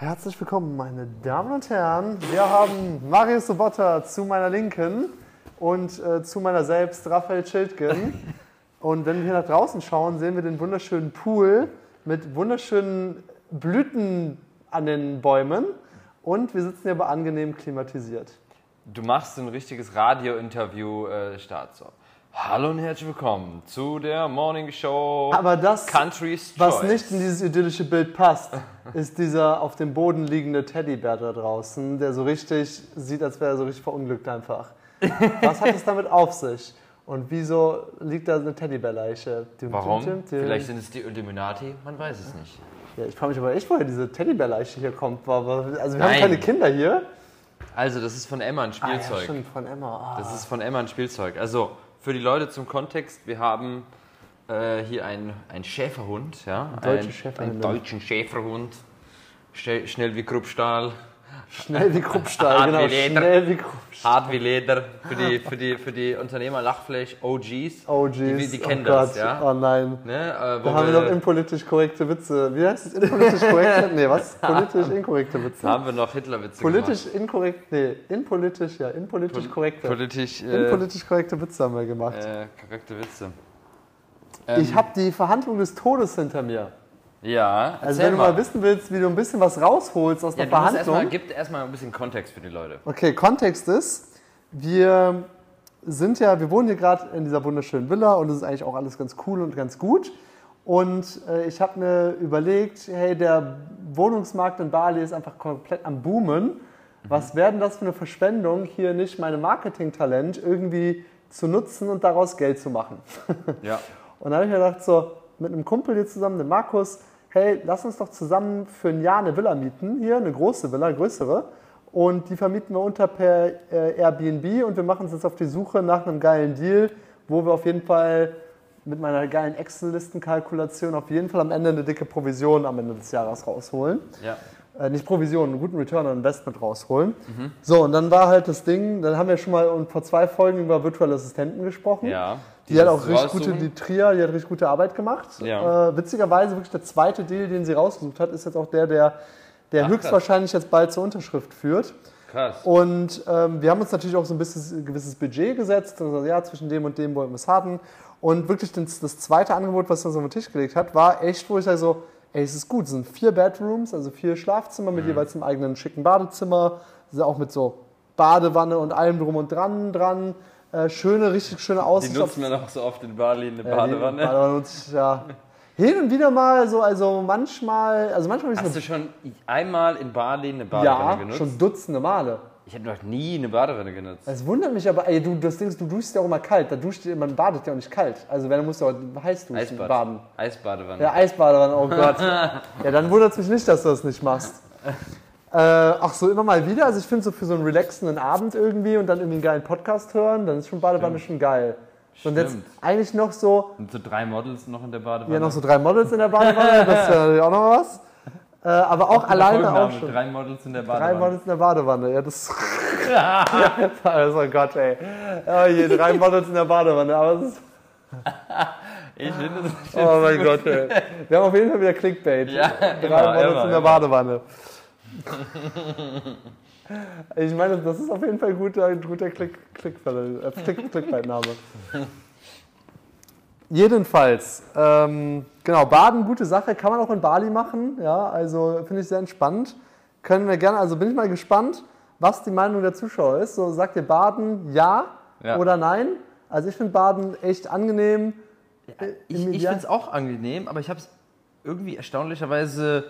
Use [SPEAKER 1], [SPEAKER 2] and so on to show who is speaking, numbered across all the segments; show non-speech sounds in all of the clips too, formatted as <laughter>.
[SPEAKER 1] Herzlich willkommen, meine Damen und Herren. Wir haben Marius Sobotta zu meiner Linken und äh, zu meiner selbst Raphael Schildgen. <laughs> Und wenn wir hier nach draußen schauen, sehen wir den wunderschönen Pool mit wunderschönen Blüten an den Bäumen. Und wir sitzen hier aber angenehm klimatisiert.
[SPEAKER 2] Du machst ein richtiges Radio-Interview äh, Start so. Hallo und herzlich willkommen zu der Morning Show.
[SPEAKER 1] Aber das,
[SPEAKER 2] Country's
[SPEAKER 1] was
[SPEAKER 2] Choice.
[SPEAKER 1] nicht in dieses idyllische Bild passt, <laughs> ist dieser auf dem Boden liegende Teddybär da draußen, der so richtig sieht, als wäre er so richtig verunglückt einfach. Was hat es damit auf sich? Und wieso liegt da eine Teddybärleiche?
[SPEAKER 2] Warum?
[SPEAKER 1] dum, dum, dum.
[SPEAKER 2] Vielleicht sind es die Illuminati, man weiß es nicht.
[SPEAKER 1] Ja, ich frage mich aber echt, woher diese Teddybärleiche hier kommt. Also wir haben
[SPEAKER 2] Nein.
[SPEAKER 1] keine Kinder hier.
[SPEAKER 2] Also, das ist von Emma ein
[SPEAKER 1] Ah, ja,
[SPEAKER 2] Spielzeug.
[SPEAKER 1] stimmt, von Emma. Ah.
[SPEAKER 2] das ist von Emma ein Spielzeug. Also, für die Leute zum Kontext, wir haben äh, hier einen, einen Schäferhund, ja?
[SPEAKER 1] deutsche
[SPEAKER 2] Ein-
[SPEAKER 1] Schäferhundin.
[SPEAKER 2] Einen deutschen Schäferhund. Schnell, schnell wie Kruppstahl,
[SPEAKER 1] Schnell wie Kruppstahl,
[SPEAKER 2] Hart
[SPEAKER 1] genau.
[SPEAKER 2] wie Leder.
[SPEAKER 1] Schnell wie Kruppstahl.
[SPEAKER 2] hart wie Leder. Für die, für die, für die Unternehmer Lachfleisch OGs.
[SPEAKER 1] OGs.
[SPEAKER 2] Die, die kennen
[SPEAKER 1] oh
[SPEAKER 2] das,
[SPEAKER 1] Gott.
[SPEAKER 2] ja?
[SPEAKER 1] Oh nein.
[SPEAKER 2] Ne, äh, wo
[SPEAKER 1] Da haben wir noch impolitisch korrekte Witze. Wie heißt es? Impolitisch korrekte? Nee, was? <laughs> Politisch inkorrekte Witze.
[SPEAKER 2] haben wir noch Hitlerwitze
[SPEAKER 1] Politisch inkorrekt, nee, inpolitisch, ja, inpolitisch
[SPEAKER 2] gemacht.
[SPEAKER 1] korrekte.
[SPEAKER 2] Politisch, äh,
[SPEAKER 1] Inpolitisch korrekte Witze haben wir gemacht.
[SPEAKER 2] äh, korrekte Witze.
[SPEAKER 1] ich habe die Verhandlung des Todes hinter mir.
[SPEAKER 2] Ja,
[SPEAKER 1] Also wenn du mal wissen willst, wie du ein bisschen was rausholst aus
[SPEAKER 2] ja,
[SPEAKER 1] der
[SPEAKER 2] du musst erst mal,
[SPEAKER 1] Verhandlung.
[SPEAKER 2] gib erstmal ein bisschen Kontext für die Leute.
[SPEAKER 1] Okay, Kontext ist, wir sind ja, wir wohnen hier gerade in dieser wunderschönen Villa und es ist eigentlich auch alles ganz cool und ganz gut. Und äh, ich habe mir überlegt, hey, der Wohnungsmarkt in Bali ist einfach komplett am Boomen. Was wäre denn das für eine Verschwendung, hier nicht meine Marketingtalent irgendwie zu nutzen und daraus Geld zu machen?
[SPEAKER 2] Ja. <laughs>
[SPEAKER 1] Und dann habe ich mir gedacht, so mit einem Kumpel hier zusammen, dem Markus, hey, lass uns doch zusammen für ein Jahr eine Villa mieten, hier eine große Villa, größere. Und die vermieten wir unter per äh, Airbnb und wir machen uns jetzt auf die Suche nach einem geilen Deal, wo wir auf jeden Fall mit meiner geilen Excel-Listenkalkulation auf jeden Fall am Ende eine dicke Provision am Ende des Jahres rausholen
[SPEAKER 2] Ja.
[SPEAKER 1] Äh, nicht Provision, einen guten Return on Investment rausholen. So, und dann war halt das Ding, dann haben wir schon mal vor zwei Folgen über virtuelle Assistenten gesprochen.
[SPEAKER 2] Ja.
[SPEAKER 1] Die hat auch richtig gute, die Tria, die hat richtig gute Arbeit gemacht.
[SPEAKER 2] Ja.
[SPEAKER 1] Äh, witzigerweise wirklich der zweite Deal, den sie rausgesucht hat, ist jetzt auch der, der, der
[SPEAKER 2] Ach,
[SPEAKER 1] höchstwahrscheinlich jetzt bald zur Unterschrift führt.
[SPEAKER 2] Krass.
[SPEAKER 1] Und ähm, wir haben uns natürlich auch so ein bisschen, gewisses Budget gesetzt. Also, ja, zwischen dem und dem wollen wir es haben. Und wirklich das, das zweite Angebot, was er uns auf den Tisch gelegt hat, war echt, wo ich sage so, ey, es ist gut. Es sind vier Bedrooms, also vier Schlafzimmer
[SPEAKER 2] Mhm.
[SPEAKER 1] mit jeweils einem eigenen schicken Badezimmer. Also auch mit so Badewanne und allem drum und dran dran. Äh, schöne, richtig schöne
[SPEAKER 2] Die
[SPEAKER 1] Aussicht auf
[SPEAKER 2] nutzen wir noch so oft in Bali, eine
[SPEAKER 1] ja, die
[SPEAKER 2] Badewanne.
[SPEAKER 1] Badewanne nutze ich, ja. Hin und wieder mal so, also manchmal, also manchmal
[SPEAKER 2] Hast du schon einmal in Bali eine Badewanne
[SPEAKER 1] ja,
[SPEAKER 2] genutzt?
[SPEAKER 1] schon Dutzende Male.
[SPEAKER 2] Ich habe noch nie eine Badewanne genutzt.
[SPEAKER 1] Es wundert mich aber, ey, du, das Ding ist, du duschst ja auch immer kalt. Da duscht, man badet ja auch nicht kalt. Also wenn, dann musst du auch heiß duschen,
[SPEAKER 2] Eisbad.
[SPEAKER 1] baden.
[SPEAKER 2] Eisbadewanne.
[SPEAKER 1] Ja, Eisbadewanne, oh Gott. <laughs> ja, dann wundert es mich nicht, dass du das nicht machst. Äh, ach so, immer mal wieder. Also ich finde so für so einen relaxenden Abend irgendwie und dann irgendwie einen geilen Podcast hören, dann ist schon Badewanne schon geil. Und jetzt
[SPEAKER 2] Stimmt.
[SPEAKER 1] eigentlich noch so,
[SPEAKER 2] Und so drei Models noch in der Badewanne.
[SPEAKER 1] ja noch so drei Models in der Badewanne, das wäre <laughs> natürlich auch noch was. Äh, aber auch alleine auch schon.
[SPEAKER 2] Drei Models in der
[SPEAKER 1] Drei
[SPEAKER 2] Badewanne.
[SPEAKER 1] Models in der Badewanne, ja, das. <laughs> <laughs> also Gott, ey. Oh je, drei Models in der Badewanne, aber das ist. <laughs>
[SPEAKER 2] Ich finde das
[SPEAKER 1] Oh mein Gott, ey. Wir haben auf jeden Fall wieder Clickbait.
[SPEAKER 2] Ja,
[SPEAKER 1] drei
[SPEAKER 2] immer,
[SPEAKER 1] Models
[SPEAKER 2] immer,
[SPEAKER 1] in der. Badewanne. Ich meine, das ist auf jeden Fall ein guter, ein guter Click, Click, äh, Click, Clickbait-Name. Jedenfalls, ähm, genau, Baden, gute Sache, kann man auch in Bali machen, ja, also finde ich sehr entspannt. Können wir gerne, also bin ich mal gespannt, was die Meinung der Zuschauer ist. So, sagt ihr Baden ja,
[SPEAKER 2] Ja.
[SPEAKER 1] oder nein? Also ich finde Baden echt angenehm.
[SPEAKER 2] Ich,
[SPEAKER 1] Im
[SPEAKER 2] ich
[SPEAKER 1] Ideal-
[SPEAKER 2] finde es auch angenehm, aber ich habe es irgendwie erstaunlicherweise.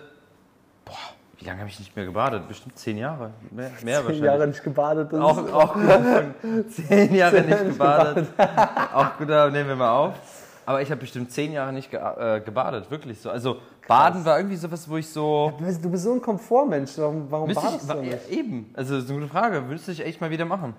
[SPEAKER 2] Boah, wie lange habe ich nicht mehr gebadet? Bestimmt zehn Jahre. Mehr, <laughs> mehr
[SPEAKER 1] Zehn
[SPEAKER 2] wahrscheinlich.
[SPEAKER 1] Jahre nicht gebadet.
[SPEAKER 2] Auch, auch <laughs> zehn Jahre nicht gebadet. auch gut, da nehmen wir mal auf. Aber ich habe bestimmt zehn Jahre nicht ge äh, gebadet, wirklich so. Also Baden war irgendwie sowas, wo ich so.
[SPEAKER 1] Du bist, du bist so ein Komfortmensch, warum, warum
[SPEAKER 2] Müsste
[SPEAKER 1] badest
[SPEAKER 2] ich,
[SPEAKER 1] du nicht?
[SPEAKER 2] eben, also das ist eine gute Frage. Müsste ich echt mal wieder machen.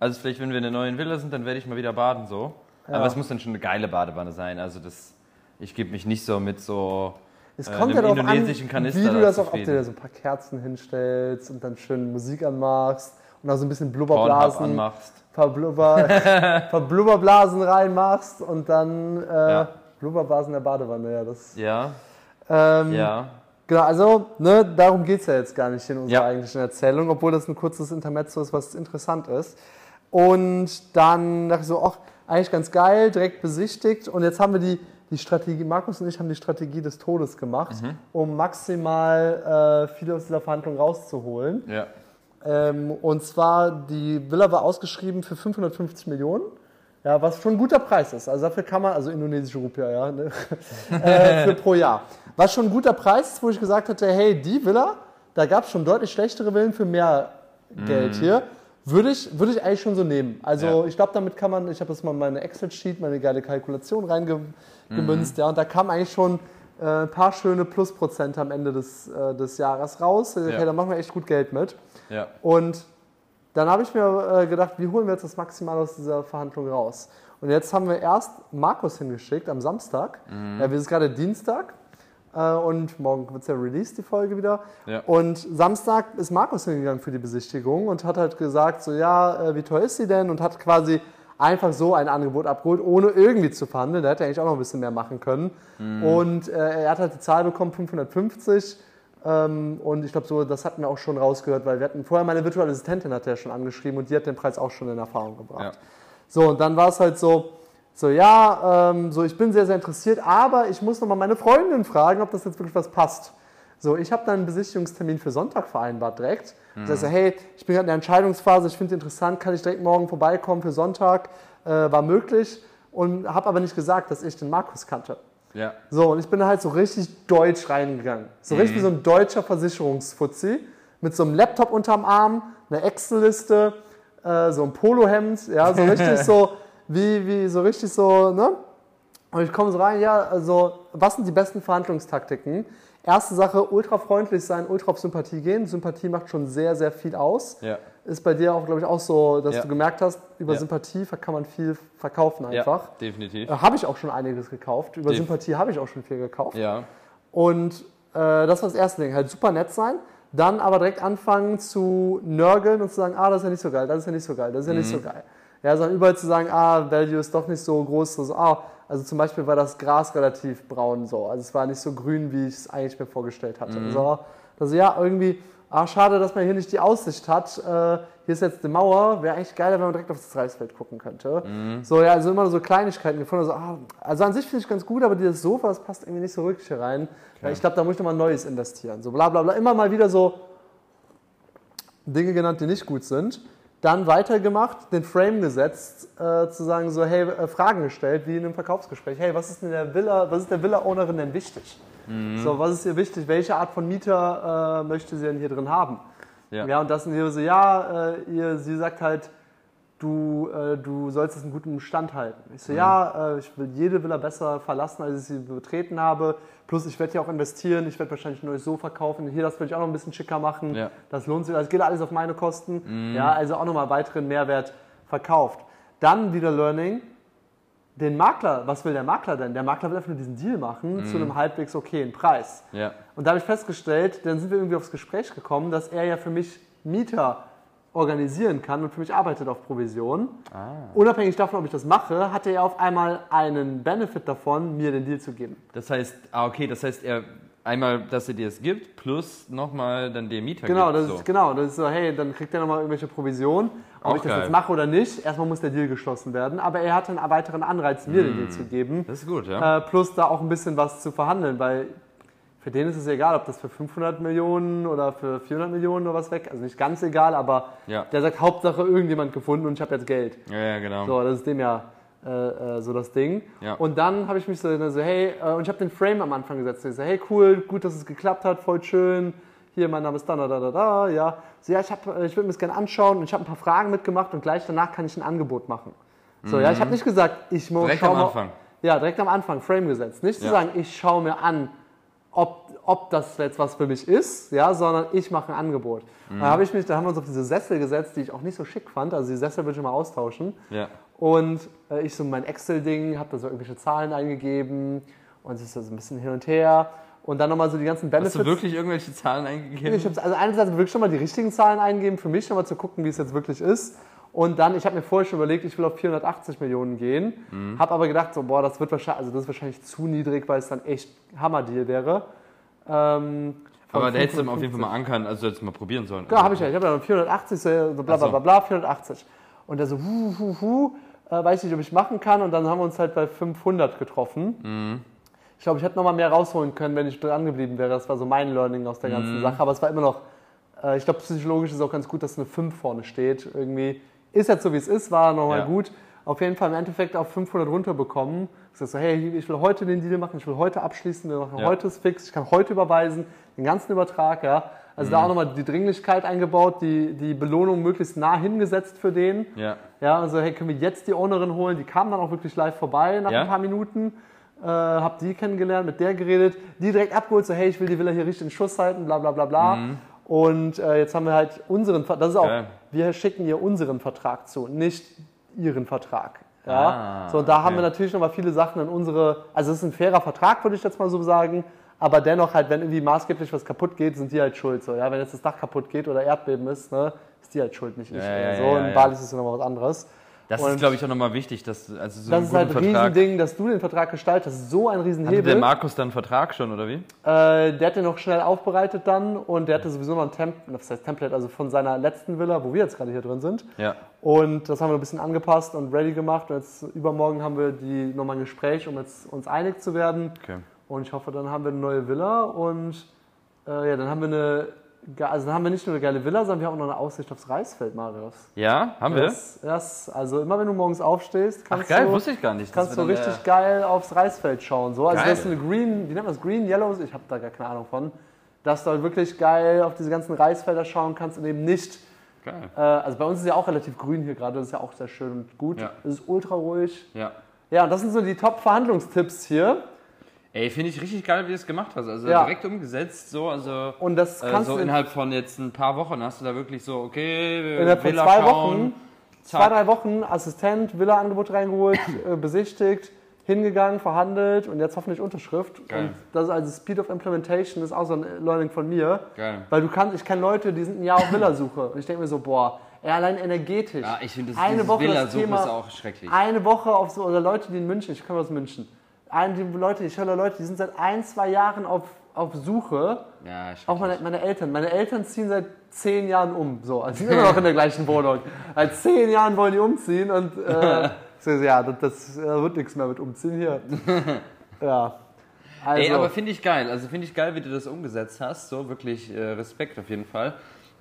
[SPEAKER 2] Also vielleicht, wenn wir in der neuen Villa sind, dann werde ich mal wieder baden so.
[SPEAKER 1] Ja.
[SPEAKER 2] Aber es muss dann schon eine geile Badewanne sein. Also das, ich gebe mich nicht so mit so
[SPEAKER 1] Es
[SPEAKER 2] äh,
[SPEAKER 1] kommt ja darauf an, wie du
[SPEAKER 2] da
[SPEAKER 1] das auch, ob du dir so ein paar Kerzen hinstellst und dann schön Musik anmachst und auch so ein bisschen Blubberblasen,
[SPEAKER 2] anmachst.
[SPEAKER 1] paar, Blubber, paar <laughs> Blubberblasen reinmachst und dann äh,
[SPEAKER 2] Ja.
[SPEAKER 1] Blubberblasen in der Badewanne, ja. Das,
[SPEAKER 2] Ja,
[SPEAKER 1] ähm,
[SPEAKER 2] ja.
[SPEAKER 1] Genau, also ne, darum geht es ja jetzt gar nicht in unserer
[SPEAKER 2] Ja.
[SPEAKER 1] eigentlichen Erzählung, obwohl das ein kurzes Intermezzo ist, was interessant ist. Und dann dachte ich so, ach, eigentlich ganz geil, direkt besichtigt. Und jetzt haben wir die, die Strategie, Markus und ich haben die Strategie des Todes gemacht, um maximal äh, viel aus dieser Verhandlung rauszuholen.
[SPEAKER 2] Ja.
[SPEAKER 1] Ähm, und zwar, die Villa war ausgeschrieben für 550 Millionen. Ja, was schon ein guter Preis ist. Also dafür kann man, also indonesische Rupia, ja, ne? <laughs> äh, für pro Jahr. Was schon ein guter Preis ist, wo ich gesagt hatte, hey, die Villa, da gab es schon deutlich schlechtere Villen für mehr Geld hier. Würde ich, würde ich eigentlich schon so nehmen. Also
[SPEAKER 2] Ja.
[SPEAKER 1] ich glaube, damit kann man, ich habe jetzt mal meine Excel-Sheet, meine geile Kalkulation reingemünzt, ja, und da kam eigentlich schon äh, ein paar schöne Plusprozente am Ende des, äh, des Jahres raus. Okay,
[SPEAKER 2] Ja.
[SPEAKER 1] da machen wir echt gut Geld mit.
[SPEAKER 2] Ja.
[SPEAKER 1] Und dann habe ich mir äh, gedacht, wie holen wir jetzt das Maximal aus dieser Verhandlung raus? Und jetzt haben wir erst Markus hingeschickt am Samstag.
[SPEAKER 2] Mhm.
[SPEAKER 1] Ja, wir sind gerade Dienstag äh, und morgen wird es ja released, die Folge wieder.
[SPEAKER 2] Ja.
[SPEAKER 1] Und Samstag ist Markus hingegangen für die Besichtigung und hat halt gesagt, so ja, äh, wie teuer ist sie denn? Und hat quasi einfach so ein Angebot abgeholt, ohne irgendwie zu verhandeln. Der hätte eigentlich auch noch ein bisschen mehr machen können.
[SPEAKER 2] Mhm.
[SPEAKER 1] Und äh, er hat halt die Zahl bekommen, 550. Ähm, und ich glaube, so, das hatten wir auch schon rausgehört, weil wir hatten vorher meine virtuelle Assistentin hat er schon angeschrieben und die hat den Preis auch schon in Erfahrung gebracht.
[SPEAKER 2] Ja.
[SPEAKER 1] So, und dann war es halt so, so ja, ähm, so ich bin sehr, sehr interessiert, aber ich muss nochmal meine Freundin fragen, ob das jetzt wirklich was passt. So, ich habe dann einen Besichtigungstermin für Sonntag vereinbart direkt. Mhm. Das heißt, hey, ich bin gerade in der Entscheidungsphase, ich finde interessant, kann ich direkt morgen vorbeikommen für Sonntag? Äh, war möglich und habe aber nicht gesagt, dass ich den Markus kannte.
[SPEAKER 2] Ja.
[SPEAKER 1] So, und ich bin halt so richtig deutsch reingegangen. So richtig wie so ein deutscher Versicherungsfuzzi. Mit so einem Laptop unterm Arm, einer Excel-Liste, äh, so ein Polohemd, ja, so richtig <laughs> so, wie, wie, so richtig so, ne? Und ich komme so rein, ja, also, was sind die besten Verhandlungstaktiken? Erste Sache, ultra freundlich sein, ultra auf Sympathie gehen. Sympathie macht schon sehr, sehr viel aus.
[SPEAKER 2] Ja.
[SPEAKER 1] Ist bei dir auch, glaube ich, auch so, dass
[SPEAKER 2] Ja.
[SPEAKER 1] du gemerkt hast, über
[SPEAKER 2] Ja.
[SPEAKER 1] Sympathie kann man viel verkaufen einfach.
[SPEAKER 2] Ja, definitiv.
[SPEAKER 1] Äh, Habe ich auch schon einiges gekauft. Über
[SPEAKER 2] Def-
[SPEAKER 1] Sympathie habe ich auch schon viel gekauft.
[SPEAKER 2] Ja.
[SPEAKER 1] Und äh, das war das erste Ding. Halt super nett sein. Dann aber direkt anfangen zu nörgeln und zu sagen, ah, das ist ja nicht so geil, das ist ja nicht so geil, das ist ja nicht so geil. Ja, sondern überall zu sagen, ah, Value ist doch nicht so groß. So, so, ah, also zum Beispiel war das Gras relativ braun so. Also es war nicht so grün, wie ich es eigentlich mir vorgestellt hatte. So, also ja, irgendwie, ah, schade, dass man hier nicht die Aussicht hat. Äh, hier ist jetzt eine Mauer, wäre eigentlich geiler, wenn man direkt auf das Reisfeld gucken könnte. So, ja, also immer so Kleinigkeiten gefunden. Also, ah, also an sich finde ich ganz gut, aber dieses Sofa, das passt irgendwie nicht so wirklich hier rein. Ja, ich glaube, da muss ich nochmal Neues investieren. So bla bla bla. Immer mal wieder so Dinge genannt, die nicht gut sind. Dann weitergemacht, den Frame gesetzt, äh, zu sagen so, hey, äh, Fragen gestellt, wie in einem Verkaufsgespräch. Hey, was ist denn der Villa, was ist der Villa-Ownerin denn wichtig? So, was ist ihr wichtig? Welche Art von Mieter äh, möchte sie denn hier drin haben?
[SPEAKER 2] Ja.
[SPEAKER 1] Ja, und das sind hier so, ja, äh, ihr, sie sagt halt, du, äh, du sollst es in gutem Stand halten. Ich so, ja, äh, ich will jede Villa besser verlassen, als ich sie betreten habe. Plus, ich werde hier auch investieren, ich werde wahrscheinlich ein neues Sofa kaufen. Hier, das will ich auch noch ein bisschen schicker machen.
[SPEAKER 2] Ja.
[SPEAKER 1] Das lohnt sich, das geht alles auf meine Kosten. Ja, also auch nochmal weiteren Mehrwert verkauft. Dann wieder Learning, den Makler, was will der Makler denn? Der Makler will einfach nur diesen Deal machen zu einem halbwegs okayen Preis.
[SPEAKER 2] Ja.
[SPEAKER 1] Und da habe ich festgestellt, dann sind wir irgendwie aufs Gespräch gekommen, dass er ja für mich Mieter organisieren kann und für mich arbeitet auf Provision. Unabhängig davon, ob ich das mache, hat er auf einmal einen Benefit davon, mir den Deal zu geben.
[SPEAKER 2] Das heißt, ah, okay, das heißt, er einmal, dass er dir es gibt, plus nochmal dann den Mieter
[SPEAKER 1] Genau,
[SPEAKER 2] gibt.
[SPEAKER 1] das
[SPEAKER 2] so.
[SPEAKER 1] ist, genau, das ist so, hey, dann kriegt er nochmal irgendwelche Provision. Ob
[SPEAKER 2] Auch
[SPEAKER 1] ich das
[SPEAKER 2] geil.
[SPEAKER 1] jetzt mache oder nicht, erstmal muss der Deal geschlossen werden. Aber er hatte einen weiteren Anreiz, mir den Deal
[SPEAKER 2] Mm.
[SPEAKER 1] zu geben.
[SPEAKER 2] Das ist gut, ja.
[SPEAKER 1] Äh, plus da auch ein bisschen was zu verhandeln, weil für den ist es egal, ob das für 500 Millionen oder für 400 Millionen oder was weg, also nicht ganz egal, aber
[SPEAKER 2] Ja.
[SPEAKER 1] der sagt Hauptsache irgendjemand gefunden und ich habe jetzt Geld.
[SPEAKER 2] ja, ja, genau.
[SPEAKER 1] So, das ist dem ja äh, äh, so das Ding.
[SPEAKER 2] Ja.
[SPEAKER 1] Und dann habe ich mich so, so hey, äh, und ich habe den Frame am Anfang gesetzt. Ich so, hey, cool, gut, dass es geklappt hat, voll schön. Hier, mein Name ist da, da, da, da, ja. So, ja, ich, hab, äh, ich würde mir das gerne anschauen und ich habe ein paar Fragen mitgemacht und gleich danach kann ich ein Angebot machen. So, ja, ich habe nicht gesagt, ich muss
[SPEAKER 2] Mhm. Direkt am Anfang.
[SPEAKER 1] Ja, direkt am Anfang, Frame gesetzt. Nicht zu
[SPEAKER 2] Ja.
[SPEAKER 1] sagen, ich schaue mir an, ob, ob das jetzt was für mich ist, ja, sondern ich mache ein Angebot.
[SPEAKER 2] Mhm.
[SPEAKER 1] Da habe ich mich, da haben wir uns auf diese Sessel gesetzt, die ich auch nicht so schick fand. Also die Sessel würde ich mal austauschen.
[SPEAKER 2] Ja.
[SPEAKER 1] Und äh, ich so mein Excel-Ding, habe da so irgendwelche Zahlen eingegeben und es ist so ein bisschen hin und her. Und dann nochmal so die ganzen
[SPEAKER 2] Hast
[SPEAKER 1] Benefits.
[SPEAKER 2] du wirklich irgendwelche Zahlen eingegeben?
[SPEAKER 1] Ich habe also einerseits wirklich schon mal die richtigen Zahlen eingegeben, für mich schon mal zu gucken, wie es jetzt wirklich ist. Und dann, ich habe mir vorher schon überlegt, ich will auf 480 Millionen gehen,
[SPEAKER 2] Mhm.
[SPEAKER 1] habe aber gedacht, so, boah, das wird wahrscheinlich, also das ist wahrscheinlich zu niedrig, weil es dann echt Hammer-Deal wäre. Ähm,
[SPEAKER 2] Aber da hättest du auf
[SPEAKER 1] 550.
[SPEAKER 2] jeden Fall mal ankern, also jetzt mal probieren sollen.
[SPEAKER 1] Genau, habe ich ja. Ich habe ja noch 480, so bla bla bla bla, 480. Und der so, hu, hu, hu, äh, weiß nicht, ob ich machen kann. Und dann haben wir uns halt bei 500 getroffen.
[SPEAKER 2] Mhm.
[SPEAKER 1] Ich glaube, ich hätte noch mal mehr rausholen können, wenn ich dran geblieben wäre. Das war so mein Learning aus der ganzen
[SPEAKER 2] Mhm.
[SPEAKER 1] Sache. Aber es war immer noch, äh, ich glaube, psychologisch ist es auch ganz gut, dass eine 5 vorne steht. Irgendwie ist jetzt so, wie es ist, war nochmal
[SPEAKER 2] Ja.
[SPEAKER 1] gut. Auf jeden Fall im Endeffekt auf 500 runterbekommen. Ich sag so, hey, ich will heute den Deal machen, ich will heute abschließen, wir machen
[SPEAKER 2] Ja.
[SPEAKER 1] heute ist fix, ich kann heute überweisen, den ganzen Übertrag, ja. Also
[SPEAKER 2] Mhm.
[SPEAKER 1] da auch nochmal die Dringlichkeit eingebaut, die, die Belohnung möglichst nah hingesetzt für den.
[SPEAKER 2] Ja.
[SPEAKER 1] Ja, also hey, können wir jetzt die Ownerin holen? Die kam dann auch wirklich live vorbei nach
[SPEAKER 2] Ja?
[SPEAKER 1] ein paar Minuten. Äh, hab die kennengelernt, mit der geredet, die direkt abgeholt, so hey, ich will die Villa hier richtig in Schuss halten, bla bla bla bla. Und äh, jetzt haben wir halt unseren, das ist auch,
[SPEAKER 2] Mhm. Geil.
[SPEAKER 1] Wir schicken ihr unseren Vertrag zu, nicht ihren Vertrag. Ja?
[SPEAKER 2] Ah,
[SPEAKER 1] so, und da haben
[SPEAKER 2] okay.
[SPEAKER 1] wir natürlich nochmal viele Sachen in unsere, also es ist ein fairer Vertrag, würde ich jetzt mal so sagen, aber dennoch halt, wenn irgendwie maßgeblich was kaputt geht, sind die halt schuld. So, ja? Wenn jetzt das Dach kaputt geht oder Erdbeben ist, ne, ist die halt schuld, nicht ich.
[SPEAKER 2] Ja, ja,
[SPEAKER 1] so. in. Bali ist es ja nochmal was anderes.
[SPEAKER 2] Das
[SPEAKER 1] Und
[SPEAKER 2] ist, glaube ich, auch nochmal wichtig, dass also so
[SPEAKER 1] Das ist halt ein. Riesending, dass du den Vertrag gestaltest. So ein
[SPEAKER 2] Hatte der
[SPEAKER 1] Riesenhebel.
[SPEAKER 2] Markus dann einen Vertrag schon, oder wie?
[SPEAKER 1] Äh, der hat den noch schnell aufbereitet dann und der hatte sowieso noch ein Template, was heißt Template, also von seiner letzten Villa, wo wir jetzt gerade hier drin sind.
[SPEAKER 2] Ja.
[SPEAKER 1] Und das haben wir ein bisschen angepasst und ready gemacht. Und jetzt übermorgen haben wir die nochmal ein Gespräch, um jetzt uns einig zu werden.
[SPEAKER 2] Okay.
[SPEAKER 1] Und ich hoffe, dann haben wir eine neue Villa und äh, ja, dann haben wir eine, also dann haben wir nicht nur eine geile Villa, sondern wir haben auch noch eine Aussicht aufs Reisfeld, Marius.
[SPEAKER 2] Ja, haben wir?
[SPEAKER 1] Das, also immer wenn du morgens aufstehst,
[SPEAKER 2] Ach
[SPEAKER 1] kannst
[SPEAKER 2] geil,
[SPEAKER 1] du
[SPEAKER 2] wusste ich gar nicht.
[SPEAKER 1] kannst du richtig geil aufs Reisfeld schauen. So. Also
[SPEAKER 2] Geil.
[SPEAKER 1] das ist eine Green, wie nennt man das? Green, Yellow, ich habe da gar keine Ahnung von. Dass du halt wirklich geil auf diese ganzen Reisfelder schauen kannst und eben nicht,
[SPEAKER 2] geil.
[SPEAKER 1] äh, also bei uns ist ja auch relativ grün hier gerade, das ist ja auch sehr schön und gut.
[SPEAKER 2] Ja.
[SPEAKER 1] Es ist ultra ruhig.
[SPEAKER 2] Ja.
[SPEAKER 1] Ja, und das sind so die Top-Verhandlungstipps hier.
[SPEAKER 2] Ey, finde ich richtig geil, wie du es gemacht hast. Also
[SPEAKER 1] Ja.
[SPEAKER 2] direkt umgesetzt, so, also
[SPEAKER 1] Und das
[SPEAKER 2] äh,
[SPEAKER 1] kannst
[SPEAKER 2] so
[SPEAKER 1] du in
[SPEAKER 2] innerhalb von jetzt ein paar Wochen hast du da wirklich so, okay, wir
[SPEAKER 1] innerhalb von
[SPEAKER 2] Villa
[SPEAKER 1] zwei
[SPEAKER 2] schauen,
[SPEAKER 1] Wochen, zwei,
[SPEAKER 2] zack.
[SPEAKER 1] drei Wochen Assistent, Villa-Angebot reingeholt, <coughs> äh, besichtigt, hingegangen, verhandelt und jetzt hoffentlich Unterschrift.
[SPEAKER 2] Geil.
[SPEAKER 1] Und das ist also Speed of Implementation, ist auch so ein Learning von mir.
[SPEAKER 2] Geil.
[SPEAKER 1] Weil du kannst, ich kenne Leute, die sind ein Jahr auf <coughs> Villasuche. Und ich denke mir so, boah, ey, allein energetisch.
[SPEAKER 2] Ja, ich finde, das
[SPEAKER 1] eine Woche das Thema,
[SPEAKER 2] ist auch schrecklich.
[SPEAKER 1] Eine Woche auf so, oder Leute, die in München, ich komme aus München. Die Leute, ich höre Leute, die sind seit ein, zwei Jahren auf, auf Suche.
[SPEAKER 2] Ja.
[SPEAKER 1] Auch meine, meine Eltern. Meine Eltern ziehen seit zehn Jahren um. So, also sind immer noch in der gleichen Wohnung. Seit zehn Jahren wollen die umziehen und äh, <laughs> so, ja, das, das äh, wird nichts mehr mit umziehen hier. <laughs> Ja. Also,
[SPEAKER 2] Ey, aber finde ich geil. Also finde ich geil, wie du das umgesetzt hast. So wirklich äh, Respekt auf jeden Fall.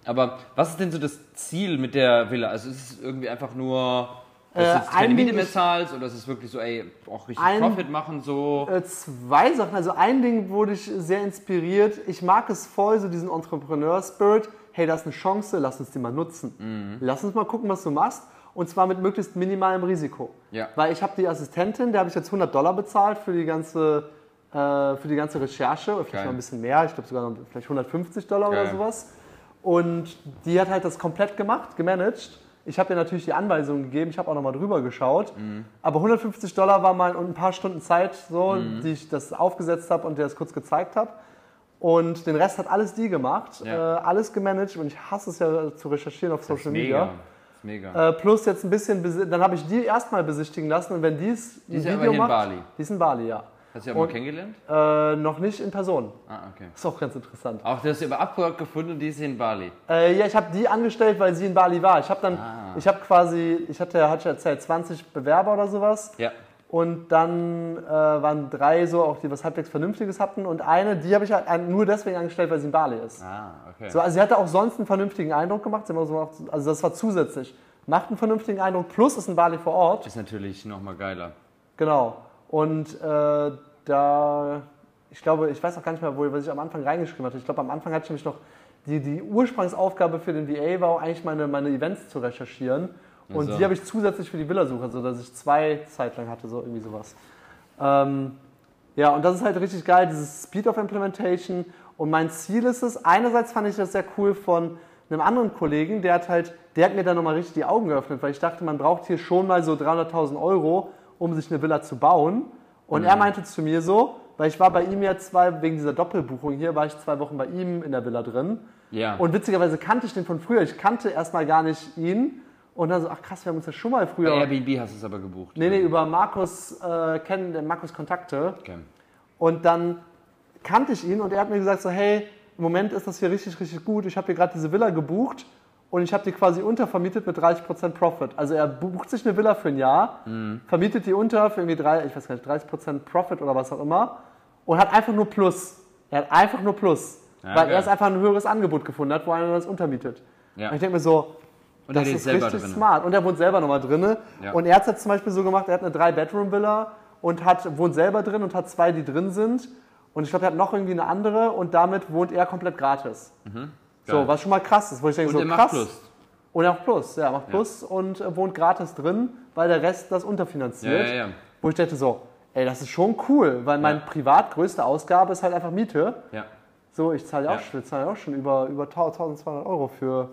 [SPEAKER 2] Aber was ist denn so das Ziel mit der Villa? Also ist es irgendwie einfach nur, dass
[SPEAKER 1] Äh,
[SPEAKER 2] du jetzt keine
[SPEAKER 1] ein
[SPEAKER 2] Miete mehr zahlst oder ist es wirklich so, ey, auch richtig
[SPEAKER 1] Ein-
[SPEAKER 2] Profit machen so?
[SPEAKER 1] Äh, zwei Sachen. Also ein Ding wurde ich sehr inspiriert. Ich mag es voll, so diesen Entrepreneur-Spirit. Hey, da ist eine Chance, lass uns die mal nutzen.
[SPEAKER 2] Mhm.
[SPEAKER 1] Lass uns mal gucken, was du machst. Und zwar mit möglichst minimalem Risiko.
[SPEAKER 2] Ja.
[SPEAKER 1] Weil ich habe die Assistentin, der habe ich jetzt 100 Dollar bezahlt für die ganze, äh, für die ganze Recherche. Oder vielleicht
[SPEAKER 2] Geil.
[SPEAKER 1] noch ein bisschen mehr. Ich glaube sogar noch vielleicht 150 Dollar oder
[SPEAKER 2] Geil.
[SPEAKER 1] sowas. Und die hat halt das komplett gemacht, gemanagt. Ich habe ihr natürlich die Anweisungen gegeben, ich habe auch nochmal drüber geschaut.
[SPEAKER 2] Mhm.
[SPEAKER 1] Aber 150 Dollar war mal und ein paar Stunden Zeit, so, die ich das aufgesetzt habe und dir das kurz gezeigt habe. Und den Rest hat alles die gemacht,
[SPEAKER 2] Ja.
[SPEAKER 1] äh, alles gemanagt und ich hasse es ja zu recherchieren auf Social. Media.
[SPEAKER 2] Das ist mega.
[SPEAKER 1] Äh, plus jetzt ein bisschen, dann habe ich die erstmal besichtigen lassen und wenn die es
[SPEAKER 2] Die ist ja in Bali.
[SPEAKER 1] Die ist in Bali, ja.
[SPEAKER 2] Hast du auch mal kennengelernt?
[SPEAKER 1] Äh, noch nicht in Person.
[SPEAKER 2] Ah, okay.
[SPEAKER 1] Ist auch ganz interessant.
[SPEAKER 2] Auch das über Upwork gefunden und die ist hier in Bali.
[SPEAKER 1] Äh, ja, ich habe die angestellt, weil sie in Bali war. Ich habe dann,
[SPEAKER 2] Ah.
[SPEAKER 1] ich habe quasi, ich hatte, hatte ich erzählt, 20 Bewerber oder sowas.
[SPEAKER 2] Ja.
[SPEAKER 1] Und dann äh, waren drei so, auch die was halbwegs Vernünftiges hatten. Und eine, die habe ich halt nur deswegen angestellt, weil sie in Bali ist.
[SPEAKER 2] Ah, okay.
[SPEAKER 1] So, also sie hatte auch sonst einen vernünftigen Eindruck gemacht. Sie so, also das war zusätzlich. Macht einen vernünftigen Eindruck, plus ist in Bali vor Ort.
[SPEAKER 2] Ist natürlich nochmal geiler.
[SPEAKER 1] Genau. Und äh, da, ich glaube, ich weiß auch gar nicht mehr, wo was ich am Anfang reingeschrieben hatte. Ich glaube, am Anfang hatte ich nämlich noch, die, die Ursprungsaufgabe für den VA war auch eigentlich meine, meine Events zu recherchieren. Und
[SPEAKER 2] so.
[SPEAKER 1] die habe ich zusätzlich für die Villa-Suche, sodass ich zwei Zeit lang hatte, so irgendwie sowas. Ähm, ja, und das ist halt richtig geil, dieses Speed of Implementation. Und mein Ziel ist es, einerseits fand ich das sehr cool von einem anderen Kollegen, der hat halt, der hat mir dann nochmal richtig die Augen geöffnet, weil ich dachte, man braucht hier schon mal so 300.000 Euro, um sich eine Villa zu bauen. Und er meinte zu mir so, weil ich war bei ihm ja zwei, wegen dieser Doppelbuchung hier, war ich zwei Wochen bei ihm in der Villa drin.
[SPEAKER 2] Ja.
[SPEAKER 1] Und witzigerweise kannte ich den von früher. Ich kannte erstmal gar nicht ihn. Und dann so, ach krass, wir haben uns ja schon mal
[SPEAKER 2] Bei
[SPEAKER 1] früher.
[SPEAKER 2] Airbnb hast du es aber gebucht.
[SPEAKER 1] Nee, nee, über Markus, äh, kennen, Markus Kontakte.
[SPEAKER 2] Okay.
[SPEAKER 1] Und dann kannte ich ihn und er hat mir gesagt so, hey, im Moment ist das hier richtig, richtig gut. Ich habe hier gerade diese Villa gebucht und ich habe die quasi untervermietet mit 30% Profit. Also er bucht sich eine Villa für ein Jahr,
[SPEAKER 2] Mhm.
[SPEAKER 1] vermietet die unter für irgendwie drei, ich weiß gar nicht, 30% Profit oder was auch immer und hat einfach nur Plus. Er hat einfach nur Plus.
[SPEAKER 2] Ja,
[SPEAKER 1] weil
[SPEAKER 2] geil.
[SPEAKER 1] er es einfach ein höheres Angebot gefunden hat, wo einer das untermietet.
[SPEAKER 2] Ja.
[SPEAKER 1] Und ich denke mir so,
[SPEAKER 2] Und
[SPEAKER 1] das ist richtig
[SPEAKER 2] drin.
[SPEAKER 1] smart. Und er wohnt selber nochmal drin.
[SPEAKER 2] Ja.
[SPEAKER 1] Und er hat es jetzt zum Beispiel so gemacht, er hat eine Drei-Bedroom-Villa und hat, wohnt selber drin und hat zwei, die drin sind. Und ich glaube, er hat noch irgendwie eine andere und damit wohnt er komplett gratis.
[SPEAKER 2] Mhm. Geil.
[SPEAKER 1] was schon mal krass ist, wo ich denke,
[SPEAKER 2] Und
[SPEAKER 1] so
[SPEAKER 2] er
[SPEAKER 1] krass.
[SPEAKER 2] macht Plus.
[SPEAKER 1] Und er macht Plus, ja, macht Plus und äh, wohnt gratis drin, weil der Rest das unterfinanziert.
[SPEAKER 2] Ja, ja, ja.
[SPEAKER 1] Wo ich dachte so, ey, das ist schon cool, weil mein
[SPEAKER 2] Ja.
[SPEAKER 1] privat größte Ausgabe ist halt einfach Miete.
[SPEAKER 2] Ja.
[SPEAKER 1] So, ich zahle ja.
[SPEAKER 2] Ja.
[SPEAKER 1] auch, ich zahle ja auch schon über, über 1200 Euro für,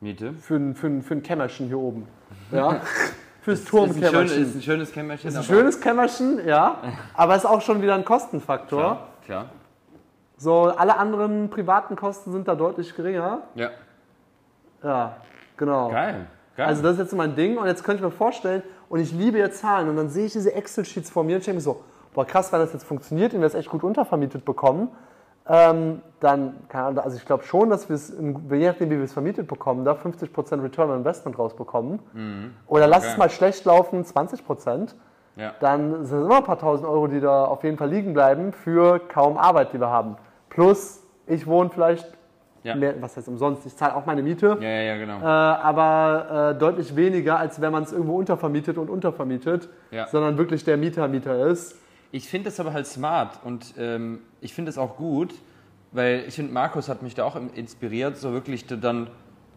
[SPEAKER 2] Miete.
[SPEAKER 1] für, ein, für, ein, für ein Kämmerchen hier oben. Ja? <laughs> Fürs
[SPEAKER 2] Ist
[SPEAKER 1] Turmkämmerchen.
[SPEAKER 2] ist ein schönes Kämmerchen.
[SPEAKER 1] Ist ein schönes Kämmerchen, ja, aber ist auch schon wieder ein Kostenfaktor.
[SPEAKER 2] Klar, klar.
[SPEAKER 1] So, alle anderen privaten Kosten sind da deutlich geringer.
[SPEAKER 2] Ja.
[SPEAKER 1] Ja, genau.
[SPEAKER 2] Geil. Geil.
[SPEAKER 1] Also das ist jetzt so mein Ding und jetzt könnte ich mir vorstellen, und ich liebe ja Zahlen und dann sehe ich diese Excel-Sheets vor mir und ich denke mir so, boah krass, wenn das jetzt funktioniert und wir es echt gut untervermietet bekommen, ähm, dann, keine Ahnung, also ich glaube schon, dass wir es, je nachdem wie wir es vermietet bekommen, da 50% Return on Investment rausbekommen. Oder lass es
[SPEAKER 2] Mhm. Okay.
[SPEAKER 1] mal schlecht laufen, 20%.
[SPEAKER 2] Ja.
[SPEAKER 1] dann sind es immer ein paar tausend Euro, die da auf jeden Fall liegen bleiben für kaum Arbeit, die wir haben. Plus, ich wohne vielleicht,
[SPEAKER 2] Ja.
[SPEAKER 1] mehr, was heißt umsonst, ich zahle auch meine Miete,
[SPEAKER 2] ja, ja, genau.
[SPEAKER 1] äh, aber äh, deutlich weniger, als wenn man es irgendwo untervermietet und untervermietet,
[SPEAKER 2] Ja.
[SPEAKER 1] sondern wirklich der Mieter Mieter ist.
[SPEAKER 2] Ich finde das aber halt smart und ähm, ich finde es auch gut, weil ich finde, Markus hat mich da auch inspiriert, so wirklich dann,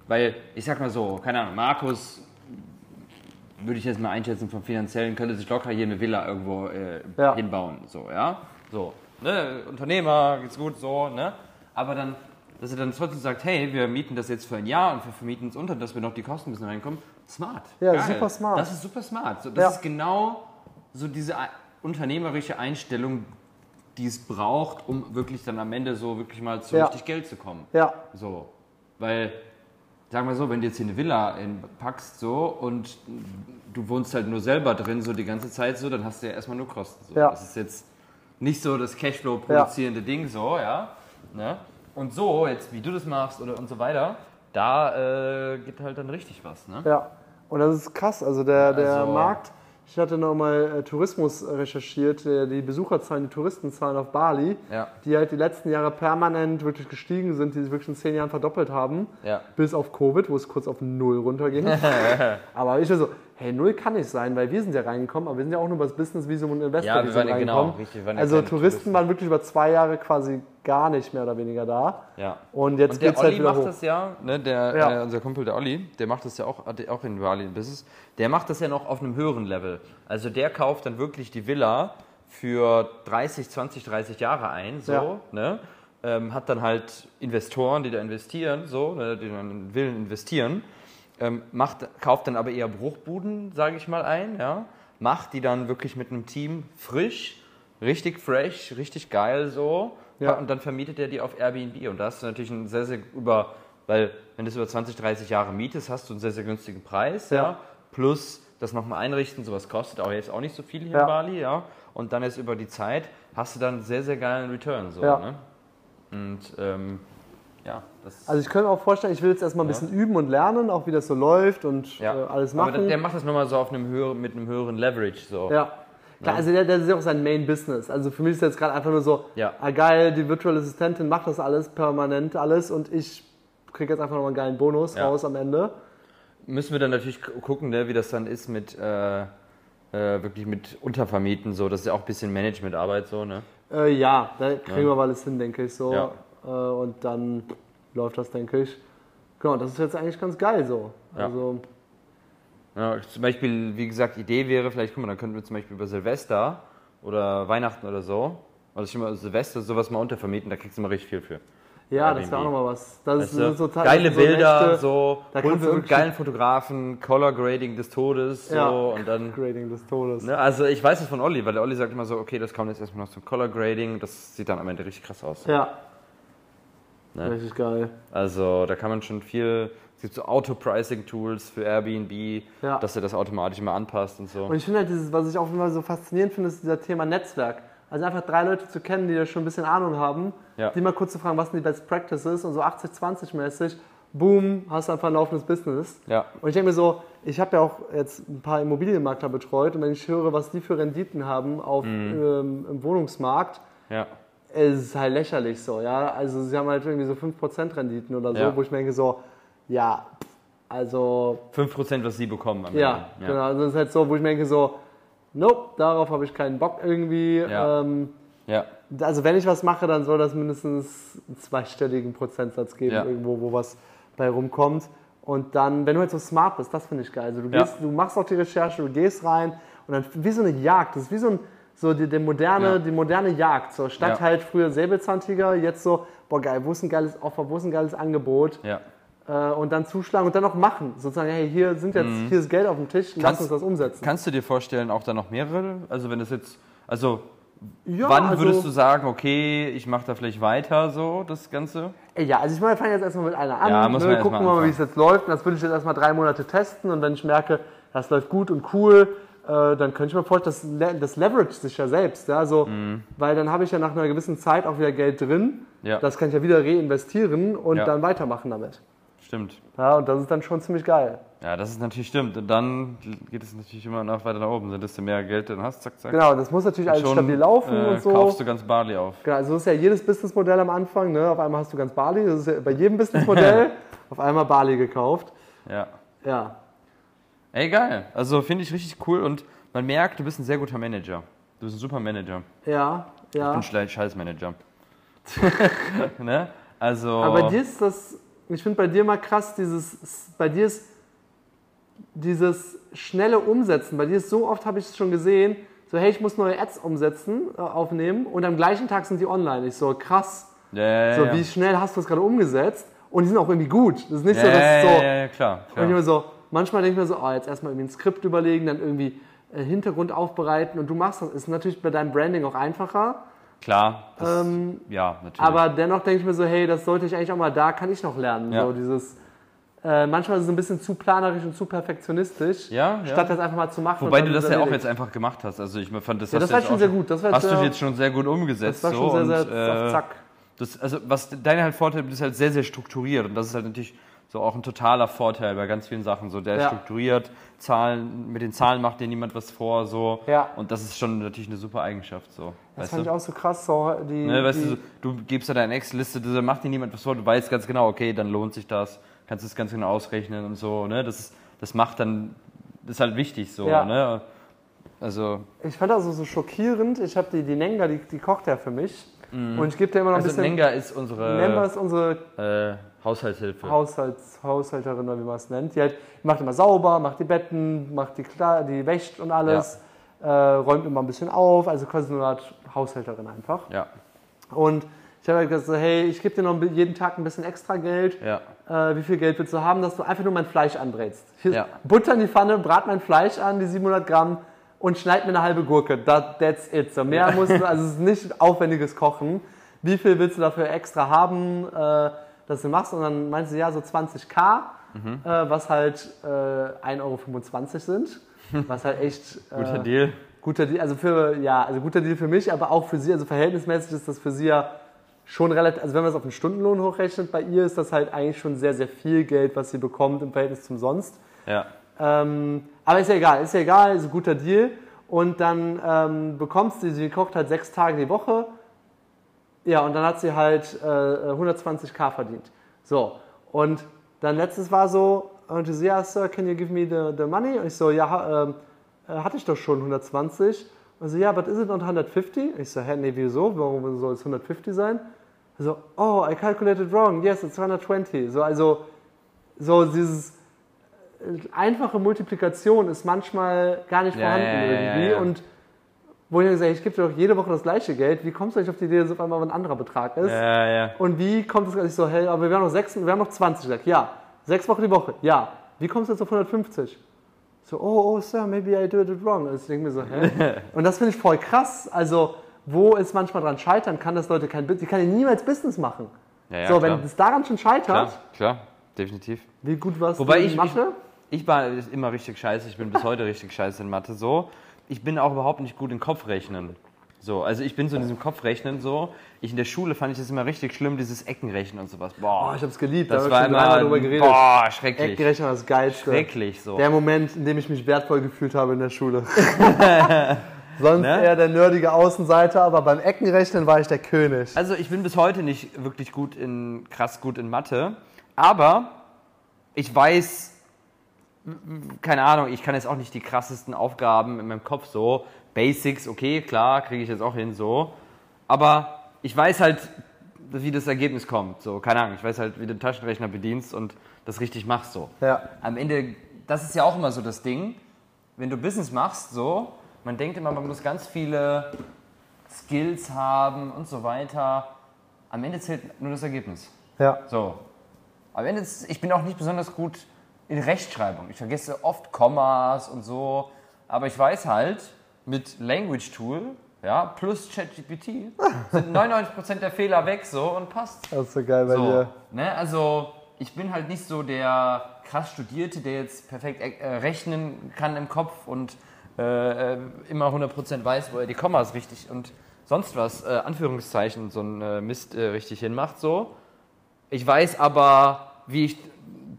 [SPEAKER 2] weil ich sag mal so, keine Ahnung, Markus würde ich jetzt mal einschätzen vom finanziellen, könnte sich locker hier eine Villa irgendwo äh,
[SPEAKER 1] Ja.
[SPEAKER 2] hinbauen, so, ja, so, ne, Unternehmer, geht's gut, so, ne, aber dann, dass er dann trotzdem sagt, hey, wir mieten das jetzt für ein Jahr und wir vermieten es unter, dass wir noch die Kosten ein bisschen reinkommen, smart.
[SPEAKER 1] Ja, super smart.
[SPEAKER 2] Das ist super smart. So, das
[SPEAKER 1] Ja.
[SPEAKER 2] ist genau so diese unternehmerische Einstellung, die es braucht, um wirklich dann am Ende so wirklich mal zu
[SPEAKER 1] Ja.
[SPEAKER 2] richtig Geld zu kommen.
[SPEAKER 1] Ja,
[SPEAKER 2] So, weil, sagen wir so, wenn du jetzt hier eine Villa in, packst so und du wohnst halt nur selber drin so die ganze Zeit so, dann hast du ja erstmal nur Kosten. So.
[SPEAKER 1] Ja.
[SPEAKER 2] Das ist jetzt nicht so das Cashflow produzierende Ding so, ja. Ne? Und so, jetzt wie du das machst oder und so weiter, da äh, geht halt dann richtig was, ne?
[SPEAKER 1] ja. Und das ist krass. Also der, der
[SPEAKER 2] Also-
[SPEAKER 1] Markt, ich hatte nochmal äh, Tourismus recherchiert, äh, die Besucherzahlen, die Touristenzahlen auf Bali,
[SPEAKER 2] Ja.
[SPEAKER 1] die halt die letzten Jahre permanent wirklich gestiegen sind, die sich wirklich in zehn Jahren verdoppelt haben.
[SPEAKER 2] Ja.
[SPEAKER 1] Bis auf Covid, wo es kurz auf Null runterging. <laughs> aber ich so, hey, Null kann nicht sein, weil wir sind ja reingekommen, aber wir sind ja auch nur über das Business-Visum und
[SPEAKER 2] Ja, wir
[SPEAKER 1] Investor-Visum
[SPEAKER 2] waren ja- genau,
[SPEAKER 1] reingekommen.
[SPEAKER 2] richtig, waren ja
[SPEAKER 1] also Touristen
[SPEAKER 2] Touristen.
[SPEAKER 1] waren wirklich über zwei Jahre quasi gar nicht mehr oder weniger da.
[SPEAKER 2] Ja.
[SPEAKER 1] Und jetzt
[SPEAKER 2] Und der
[SPEAKER 1] geht's halt
[SPEAKER 2] Olli
[SPEAKER 1] wieder
[SPEAKER 2] macht
[SPEAKER 1] hoch.
[SPEAKER 2] das ja, ne, der,
[SPEAKER 1] Ja.
[SPEAKER 2] Äh, unser Kumpel der Olli, der macht das ja auch, auch in Bali ein Business. Der macht das ja noch auf einem höheren Level. Also der kauft dann wirklich die Villa für 30, 20, 30 Jahre ein, so,
[SPEAKER 1] Ja.
[SPEAKER 2] ne? Ähm, hat dann halt Investoren, die da investieren, so, ne, die dann in Villen investieren, ähm, macht, kauft dann aber eher Bruchbuden, sage ich mal, ein, ja, macht die dann wirklich mit einem Team frisch, richtig fresh, richtig geil so,
[SPEAKER 1] Ja.
[SPEAKER 2] und dann vermietet er die auf Airbnb und da hast du natürlich einen sehr, sehr über, weil wenn du es über 20, 30 Jahre mietest, hast du einen sehr, sehr günstigen Preis, ja,
[SPEAKER 1] Ja.
[SPEAKER 2] plus das nochmal einrichten, sowas kostet auch jetzt auch nicht so viel hier
[SPEAKER 1] Ja.
[SPEAKER 2] in Bali, ja, und dann ist über die Zeit, hast du dann einen sehr, sehr geilen Return, so,
[SPEAKER 1] Ja.
[SPEAKER 2] ne? Und, ähm, ja,
[SPEAKER 1] Also ich könnte mir auch vorstellen, ich will jetzt erstmal ein bisschen üben und lernen, auch wie das so läuft und
[SPEAKER 2] ja.
[SPEAKER 1] äh, alles
[SPEAKER 2] Aber
[SPEAKER 1] machen.
[SPEAKER 2] der, der macht das nochmal so auf einem höheren, mit einem höheren Leverage, so.
[SPEAKER 1] Ja. Klar, also der, ist ja auch sein Main Business. Also für mich ist jetzt gerade einfach nur so,
[SPEAKER 2] Ja.
[SPEAKER 1] ah geil, die Virtual Assistentin macht das alles permanent alles und ich kriege jetzt einfach nochmal einen geilen Bonus
[SPEAKER 2] Ja.
[SPEAKER 1] raus am Ende.
[SPEAKER 2] Müssen wir dann natürlich gu- gucken, ne, wie das dann ist mit, äh, äh, wirklich mit Untervermieten, so, das ist ja auch ein bisschen Managementarbeit, so, ne?
[SPEAKER 1] Äh, ja, da kriegen wir aber alles hin, denke ich so.
[SPEAKER 2] Ja.
[SPEAKER 1] Äh, und dann läuft das, denke ich. Genau, das ist jetzt eigentlich ganz geil so.
[SPEAKER 2] Ja.
[SPEAKER 1] Also,
[SPEAKER 2] Ja, zum Beispiel, wie gesagt, Idee wäre, vielleicht, guck mal, dann könnten wir zum Beispiel über Silvester oder Weihnachten oder so, also schon mal Silvester sowas mal untervermieten, da kriegst du mal richtig viel für.
[SPEAKER 1] ja, das wäre auch
[SPEAKER 2] Airbnb.
[SPEAKER 1] nochmal was. Das
[SPEAKER 2] Weißt du?
[SPEAKER 1] so,
[SPEAKER 2] Geile
[SPEAKER 1] so
[SPEAKER 2] Bilder,
[SPEAKER 1] Nächte,
[SPEAKER 2] so,
[SPEAKER 1] da du
[SPEAKER 2] einen geilen Fotografen, Color Grading des Todes, so,
[SPEAKER 1] Ja.
[SPEAKER 2] und dann, <laughs>
[SPEAKER 1] Grading des Todes.
[SPEAKER 2] ne, also ich weiß es von Olli, weil der Olli sagt immer so, okay, das kommt jetzt erstmal noch zum Color Grading, das sieht dann am Ende richtig krass aus.
[SPEAKER 1] Ja.
[SPEAKER 2] Ne?
[SPEAKER 1] Richtig geil.
[SPEAKER 2] Also da kann man schon viel, es gibt so Auto-Pricing-Tools für Airbnb,
[SPEAKER 1] Ja.
[SPEAKER 2] dass er das automatisch immer anpasst und so.
[SPEAKER 1] Und ich finde halt dieses, was ich auch immer so faszinierend finde, ist dieser Thema Netzwerk. Also einfach drei Leute zu kennen, die da schon ein bisschen Ahnung haben,
[SPEAKER 2] Ja.
[SPEAKER 1] die mal kurz zu fragen, was sind die Best Practices und so 80-20 mäßig, boom, hast du einfach ein laufendes Business.
[SPEAKER 2] Ja.
[SPEAKER 1] Und ich denke mir so, ich habe ja auch jetzt ein paar Immobilienmakler betreut und wenn ich höre, was die für Renditen haben auf, ähm, im Wohnungsmarkt,
[SPEAKER 2] Ja.
[SPEAKER 1] Es ist halt lächerlich so, ja. Also sie haben halt irgendwie so 5% Renditen oder so,
[SPEAKER 2] Ja.
[SPEAKER 1] wo ich mir denke so, ja, also
[SPEAKER 2] 5%, was sie bekommen am
[SPEAKER 1] ja,
[SPEAKER 2] Ende.
[SPEAKER 1] genau. Also das ist halt so, wo ich mir denke so, nope, darauf habe ich keinen Bock irgendwie.
[SPEAKER 2] Ja.
[SPEAKER 1] Ähm,
[SPEAKER 2] Ja.
[SPEAKER 1] also wenn ich was mache, dann soll das mindestens einen zweistelligen Prozentsatz geben,
[SPEAKER 2] Ja.
[SPEAKER 1] irgendwo, wo was bei rumkommt. Und dann, wenn du halt so smart bist, das finde ich geil. Also du,
[SPEAKER 2] Ja.
[SPEAKER 1] gehst, du machst auch die Recherche, du gehst rein und dann wie so eine Jagd. Das ist wie so, ein, so die, die, moderne,
[SPEAKER 2] Ja.
[SPEAKER 1] die moderne Jagd. So statt
[SPEAKER 2] Ja.
[SPEAKER 1] halt früher Säbelzahntiger, jetzt so, boah geil, wo ist ein geiles Offer, wo ist ein geiles Angebot?
[SPEAKER 2] Ja.
[SPEAKER 1] Äh, und dann zuschlagen und dann auch machen. Sozusagen, hey, hier sind jetzt, hier ist Geld auf dem Tisch, lass
[SPEAKER 2] Mhm. Kannst-
[SPEAKER 1] uns das umsetzen.
[SPEAKER 2] Kannst du dir vorstellen, auch da noch mehrere? Also wenn das jetzt, also
[SPEAKER 1] Ja,
[SPEAKER 2] wann
[SPEAKER 1] also-
[SPEAKER 2] würdest du sagen, okay, ich mache da vielleicht weiter so, das Ganze?
[SPEAKER 1] Ey, Ja, also ich meine, wir fangen jetzt erstmal mit einer an.
[SPEAKER 2] Ja, muss
[SPEAKER 1] ne, gucken
[SPEAKER 2] mal
[SPEAKER 1] wir mal, wie es jetzt läuft. Und das würde ich jetzt erstmal drei Monate testen und wenn ich merke, das läuft gut und cool, äh, dann könnte ich mir vorstellen, das, das leverage sich ja selbst. Ja, so,
[SPEAKER 2] Mhm.
[SPEAKER 1] Weil dann habe ich ja nach einer gewissen Zeit auch wieder Geld drin.
[SPEAKER 2] Ja.
[SPEAKER 1] Das kann ich ja wieder reinvestieren und
[SPEAKER 2] Ja.
[SPEAKER 1] dann weitermachen damit.
[SPEAKER 2] Stimmt.
[SPEAKER 1] Ja, und das ist dann schon ziemlich geil.
[SPEAKER 2] Ja, das ist natürlich stimmt. Und dann geht es natürlich immer noch weiter nach oben. Desto mehr Geld du hast, zack, zack.
[SPEAKER 1] Genau, das muss natürlich alles stabil laufen
[SPEAKER 2] äh,
[SPEAKER 1] und so.
[SPEAKER 2] kaufst du ganz Bali auf.
[SPEAKER 1] Genau, also das ist ja jedes Businessmodell am Anfang. Ne? Auf einmal hast du ganz Bali. Das ist ja bei jedem Businessmodell <laughs> auf einmal Bali gekauft.
[SPEAKER 2] Ja.
[SPEAKER 1] Ja,
[SPEAKER 2] Ey, geil. Also finde ich richtig cool und man merkt, du bist ein sehr guter Manager. Du bist ein super Manager.
[SPEAKER 1] ja,
[SPEAKER 2] Ich
[SPEAKER 1] ja.
[SPEAKER 2] bin schlecht Scheißmanager. <laughs> ne? Also.
[SPEAKER 1] Aber bei dir ist das, ich finde bei dir mal krass, dieses, bei dir ist dieses schnelle Umsetzen. Bei dir ist so oft, habe ich es schon gesehen, so hey, ich muss neue Ads umsetzen, äh, aufnehmen und am gleichen Tag sind die online. Ich so, krass,
[SPEAKER 2] ja, ja,
[SPEAKER 1] so
[SPEAKER 2] ja.
[SPEAKER 1] wie schnell hast du das gerade umgesetzt? Und die sind auch irgendwie gut. Das ist nicht
[SPEAKER 2] ja,
[SPEAKER 1] so, dass es so,
[SPEAKER 2] ja, ja, ja, klar.
[SPEAKER 1] und ich
[SPEAKER 2] klar.
[SPEAKER 1] immer so, manchmal denke ich mir so, oh, jetzt erstmal irgendwie ein Skript überlegen, dann irgendwie äh, Hintergrund aufbereiten und du machst das. Ist natürlich bei deinem Branding auch einfacher.
[SPEAKER 2] Klar. Das,
[SPEAKER 1] Ähm,
[SPEAKER 2] ja, natürlich.
[SPEAKER 1] Aber dennoch denke ich mir so, hey, das sollte ich eigentlich auch mal, da kann ich noch lernen.
[SPEAKER 2] Ja.
[SPEAKER 1] So dieses, äh, manchmal ist es ein bisschen zu planerisch und zu perfektionistisch,
[SPEAKER 2] Ja, ja.
[SPEAKER 1] statt das einfach mal zu machen.
[SPEAKER 2] Wobei
[SPEAKER 1] und
[SPEAKER 2] du das ja auch jetzt einfach gemacht hast. Also ich fand das,
[SPEAKER 1] Ja, das war schon sehr gut. Das war jetzt
[SPEAKER 2] hast du jetzt schon sehr gut umgesetzt.
[SPEAKER 1] Das war schon
[SPEAKER 2] so,
[SPEAKER 1] sehr,
[SPEAKER 2] und,
[SPEAKER 1] sehr auf
[SPEAKER 2] äh,
[SPEAKER 1] Zack.
[SPEAKER 2] Das, also was dein halt Vorteil ist halt sehr, sehr strukturiert und das ist halt natürlich so auch ein totaler Vorteil bei ganz vielen Sachen. So der ist
[SPEAKER 1] Ja.
[SPEAKER 2] strukturiert, Zahlen, mit den Zahlen macht dir niemand was vor, so.
[SPEAKER 1] Ja.
[SPEAKER 2] Und das ist schon natürlich eine super Eigenschaft, so.
[SPEAKER 1] Das
[SPEAKER 2] weißt
[SPEAKER 1] fand
[SPEAKER 2] du?
[SPEAKER 1] ich auch so krass. So, die,
[SPEAKER 2] Ne, weißt
[SPEAKER 1] die,
[SPEAKER 2] du, du gibst da deine Excel-Liste, da macht dir niemand was vor, du weißt ganz genau, okay, dann lohnt sich das, kannst es ganz genau ausrechnen und so, ne? Das, ist, das macht dann, das ist halt wichtig so,
[SPEAKER 1] Ja.
[SPEAKER 2] ne? Also,
[SPEAKER 1] ich fand das so, so schockierend. Ich habe die, die Nenga, die, die kocht ja für mich. Und ich gebe dir immer noch ein
[SPEAKER 2] also
[SPEAKER 1] bisschen.
[SPEAKER 2] Nenga ist unsere
[SPEAKER 1] Nenga ist unsere
[SPEAKER 2] äh, Haushaltshilfe.
[SPEAKER 1] Haushalts, Haushälterin oder wie man es nennt. Die halt, macht immer sauber, macht die Betten, macht die, Kla die wäscht und alles, äh, räumt immer ein bisschen auf, also quasi eine Art Haushälterin einfach.
[SPEAKER 2] Ja,
[SPEAKER 1] Und ich habe halt gesagt, so, hey, ich gebe dir noch jeden Tag ein bisschen extra Geld.
[SPEAKER 2] ja,
[SPEAKER 1] Äh, wie viel Geld willst du haben, dass du einfach nur mein Fleisch anbrätst?
[SPEAKER 2] Ja.
[SPEAKER 1] Butter in die Pfanne, brat mein Fleisch an, die 700 Gramm und schneid mir eine halbe Gurke. That, that's it. So, mehr musst du, also es ist nicht aufwendiges Kochen. Wie viel willst du dafür extra haben, äh, dass du machst? Und dann meinst du, ja, so 20k,
[SPEAKER 2] Mhm.
[SPEAKER 1] äh, was halt äh, 1,25 Euro sind. Was halt echt. Äh,
[SPEAKER 2] guter Deal.
[SPEAKER 1] Guter Deal, also für, ja, also guter Deal für mich, aber auch für sie, also verhältnismäßig ist das für sie ja schon relativ, also wenn man das auf den Stundenlohn hochrechnet, bei ihr ist das halt eigentlich schon sehr, sehr viel Geld, was sie bekommt im Verhältnis zum sonst.
[SPEAKER 2] Ja,
[SPEAKER 1] Ähm, aber ist ja egal, ist ja egal, ist ein guter Deal. Und dann ähm, bekommst du, sie kocht halt sechs Tage die Woche. Ja, und dann hat sie halt äh, 120k verdient. So, und dann letztes war so, und sie so, ja, Sir, can you give me the, the money? Und ich so, ja, ähm, äh, hatte ich doch schon 120. Und sie, ja, but is it not 150? Ich so, hä, nee, wieso? Warum soll es 150 sein? So, oh, I calculated wrong. Yes, it's 120. So, also, so dieses einfache Multiplikation ist manchmal gar nicht vorhanden
[SPEAKER 2] ja, ja,
[SPEAKER 1] irgendwie.
[SPEAKER 2] ja.
[SPEAKER 1] Und wo ich gesagt ich gebe dir doch jede Woche das gleiche Geld. Wie kommst du eigentlich auf die Idee, dass es auf einmal ein anderer Betrag ist? Und wie kommt es dass ich so, hey, aber wir haben noch sechs, wir haben noch 20. Ich sag, ja. Sechs Wochen die Woche, ja. Wie kommst du jetzt auf 150? So, oh, oh, Sir, maybe I did it wrong. Und ich denke mir so, hä? <laughs> Und das finde ich voll krass. Also, wo es manchmal dran scheitern kann, dass Leute kein Business, die kann ja niemals Business machen. so,
[SPEAKER 2] klar.
[SPEAKER 1] wenn es daran schon scheitert,
[SPEAKER 2] klar, klar, definitiv.
[SPEAKER 1] wie gut warst
[SPEAKER 2] Wobei
[SPEAKER 1] du in
[SPEAKER 2] ich-
[SPEAKER 1] Mathe?
[SPEAKER 2] Ich war immer richtig scheiße, ich bin bis heute richtig scheiße in Mathe so. Ich bin auch überhaupt nicht gut in Kopfrechnen. So, also ich bin so in diesem Kopfrechnen so. Ich in der Schule fand ich das immer richtig schlimm, dieses Eckenrechnen und sowas. Boah,
[SPEAKER 1] Oh, ich hab's geliebt.
[SPEAKER 2] das
[SPEAKER 1] da
[SPEAKER 2] war
[SPEAKER 1] ich
[SPEAKER 2] immer,
[SPEAKER 1] drüber geredet.
[SPEAKER 2] boah, schrecklich.
[SPEAKER 1] Eckenrechnen war das Geilste.
[SPEAKER 2] Schrecklich so.
[SPEAKER 1] Der Moment, in dem ich mich wertvoll gefühlt habe in der Schule. <laughs> Sonst
[SPEAKER 2] Ne?
[SPEAKER 1] eher der nerdige Außenseiter, aber beim Eckenrechnen war ich der König.
[SPEAKER 2] Also ich bin bis heute nicht wirklich gut in, krass gut in Mathe, aber ich weiß, keine Ahnung, ich kann jetzt auch nicht die krassesten Aufgaben in meinem Kopf so. Basics, okay, klar, kriege ich jetzt auch hin so. Aber ich weiß halt, wie das Ergebnis kommt. So, keine Ahnung, ich weiß halt, wie du den Taschenrechner bedienst und das richtig machst so.
[SPEAKER 1] Ja.
[SPEAKER 2] Am Ende, das ist ja auch immer so das Ding, wenn du Business machst, so, man denkt immer, man muss ganz viele Skills haben und so weiter. Am Ende zählt nur das Ergebnis.
[SPEAKER 1] Ja.
[SPEAKER 2] So. Am Ende, ich bin auch nicht besonders gut in Rechtschreibung. Ich vergesse oft Kommas und so. Aber ich weiß halt, mit Language Tool, ja, plus ChatGPT, sind <laughs> 99% der Fehler weg so und passt.
[SPEAKER 1] Das ist so geil bei
[SPEAKER 2] So,
[SPEAKER 1] dir.
[SPEAKER 2] ne? Also ich bin halt nicht so der krass Studierte, der jetzt perfekt äh, rechnen kann im Kopf und äh, äh, immer 100% weiß, wo er die Kommas richtig und sonst was, äh, Anführungszeichen, so ein äh, Mist äh, richtig hinmacht. So. Ich weiß aber, wie ich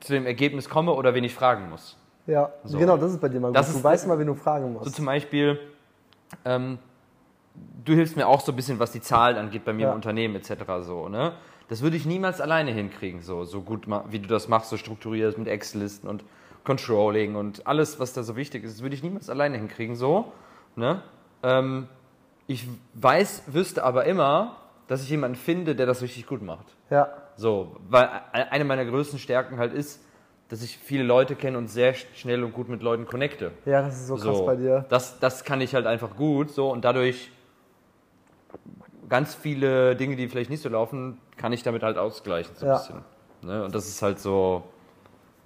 [SPEAKER 2] zu dem Ergebnis komme oder wen ich fragen muss.
[SPEAKER 1] Ja,
[SPEAKER 2] So.
[SPEAKER 1] genau, das ist bei dir mal gut.
[SPEAKER 2] Das
[SPEAKER 1] du
[SPEAKER 2] ist-
[SPEAKER 1] weißt mal, wen du fragen musst.
[SPEAKER 2] So zum Beispiel, ähm, du hilfst mir auch so ein bisschen, was die Zahlen angeht bei mir
[SPEAKER 1] Ja.
[SPEAKER 2] im Unternehmen etc. So, ne? Das würde ich niemals alleine hinkriegen, so, so gut, wie du das machst, so strukturierst mit Excel-Listen und Controlling und alles, was da so wichtig ist, das würde ich niemals alleine hinkriegen, so. Ne? Ähm, ich weiß, wüsste aber immer, dass ich jemanden finde, der das richtig gut macht.
[SPEAKER 1] ja,
[SPEAKER 2] So, weil e- eine meiner größten Stärken halt ist, dass ich viele Leute kenne und sehr schnell und gut mit Leuten connecte.
[SPEAKER 1] ja, das ist so krass
[SPEAKER 2] So,
[SPEAKER 1] bei dir.
[SPEAKER 2] Das, das kann ich halt einfach gut so und dadurch ganz viele Dinge, die vielleicht nicht so laufen, kann ich damit halt ausgleichen so ein
[SPEAKER 1] Ja.
[SPEAKER 2] bisschen. Ne? Und das ist halt so,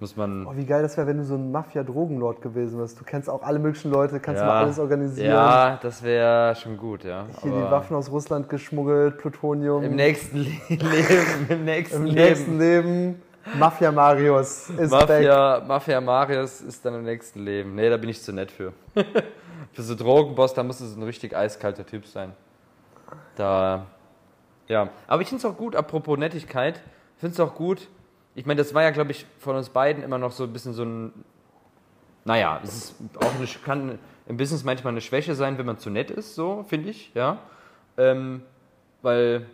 [SPEAKER 2] muss man.
[SPEAKER 1] Oh, wie geil das wäre, wenn du so ein Mafia-Drogenlord gewesen wärst. Du kennst auch alle möglichen Leute, kannst mal alles organisieren.
[SPEAKER 2] Ja, das wäre schon gut, ja.
[SPEAKER 1] Hier die
[SPEAKER 2] Aber
[SPEAKER 1] Waffen aus Russland geschmuggelt, Plutonium.
[SPEAKER 2] Im nächsten Le <laughs> Leben, im nächsten
[SPEAKER 1] Im
[SPEAKER 2] Leben.
[SPEAKER 1] nächsten Leben. Mafia Marius ist back.
[SPEAKER 2] Mafia, Mafia Marius ist dann im nächsten Leben. Nee, da bin ich zu nett für. <laughs> für so Drogenboss, da muss es ein richtig eiskalter Typ sein. Da, ja. Aber ich finde es auch gut, apropos Nettigkeit, ich finde es auch gut, ich meine, das war ja, glaube ich, von uns beiden immer noch so ein bisschen so ein, naja, es ist auch eine, kann im Business manchmal eine Schwäche sein, wenn man zu nett ist, so, finde ich, ja. Ähm, weil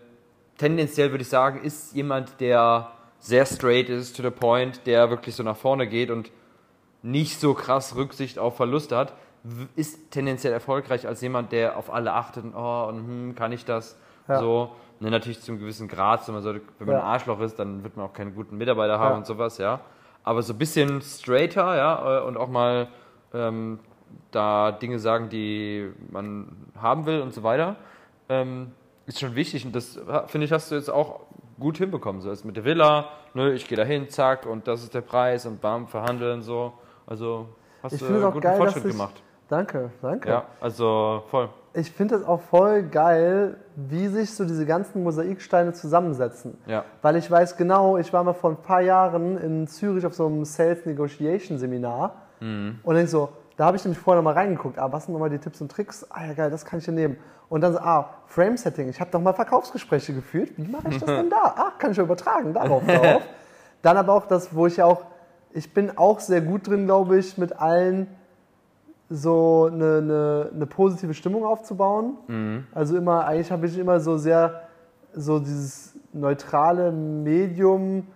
[SPEAKER 2] tendenziell würde ich sagen, ist jemand, der sehr straight ist, to the point, der wirklich so nach vorne geht und nicht so krass Rücksicht auf Verluste hat, ist tendenziell erfolgreich als jemand, der auf alle achtet und, oh, und hm, kann ich das?
[SPEAKER 1] Ja.
[SPEAKER 2] So. Ne, natürlich zu einem gewissen Grad, so man sollte, wenn man
[SPEAKER 1] Ja.
[SPEAKER 2] ein Arschloch ist, dann wird man auch keinen guten Mitarbeiter haben
[SPEAKER 1] Ja.
[SPEAKER 2] und sowas, ja. Aber so ein bisschen straighter, ja, äh, und auch mal ähm, da Dinge sagen, die man haben will und so weiter, ähm, ist schon wichtig. Und das, finde ich, hast du jetzt auch gut hinbekommen. So ist mit der Villa, ne, ich gehe da hin, zack, und das ist der Preis und bam, verhandeln, so. Also hast
[SPEAKER 1] Ich
[SPEAKER 2] du einen guten
[SPEAKER 1] geil,
[SPEAKER 2] Fortschritt
[SPEAKER 1] ich,
[SPEAKER 2] gemacht.
[SPEAKER 1] Danke, danke.
[SPEAKER 2] Ja, also voll.
[SPEAKER 1] Ich finde es auch voll geil, wie sich so diese ganzen Mosaiksteine zusammensetzen.
[SPEAKER 2] Ja.
[SPEAKER 1] Weil ich weiß genau, ich war mal vor ein paar Jahren in Zürich auf so einem Sales Negotiation Seminar
[SPEAKER 2] Mhm.
[SPEAKER 1] und ich so, da habe ich nämlich vorher nochmal reingeguckt, ah, was sind nochmal die Tipps und Tricks? Ah ja geil, das kann ich hier nehmen. Und dann so, ah, Frame Setting, ich habe doch mal Verkaufsgespräche geführt, wie mache ich das denn da? Ah, kann ich ja übertragen, darauf, <laughs> darauf. Dann aber auch das, wo ich ja auch, ich bin auch sehr gut drin, glaube ich, mit allen so eine, eine, eine positive Stimmung aufzubauen.
[SPEAKER 2] Mhm.
[SPEAKER 1] Also immer, eigentlich habe ich immer so sehr so dieses neutrale Medium,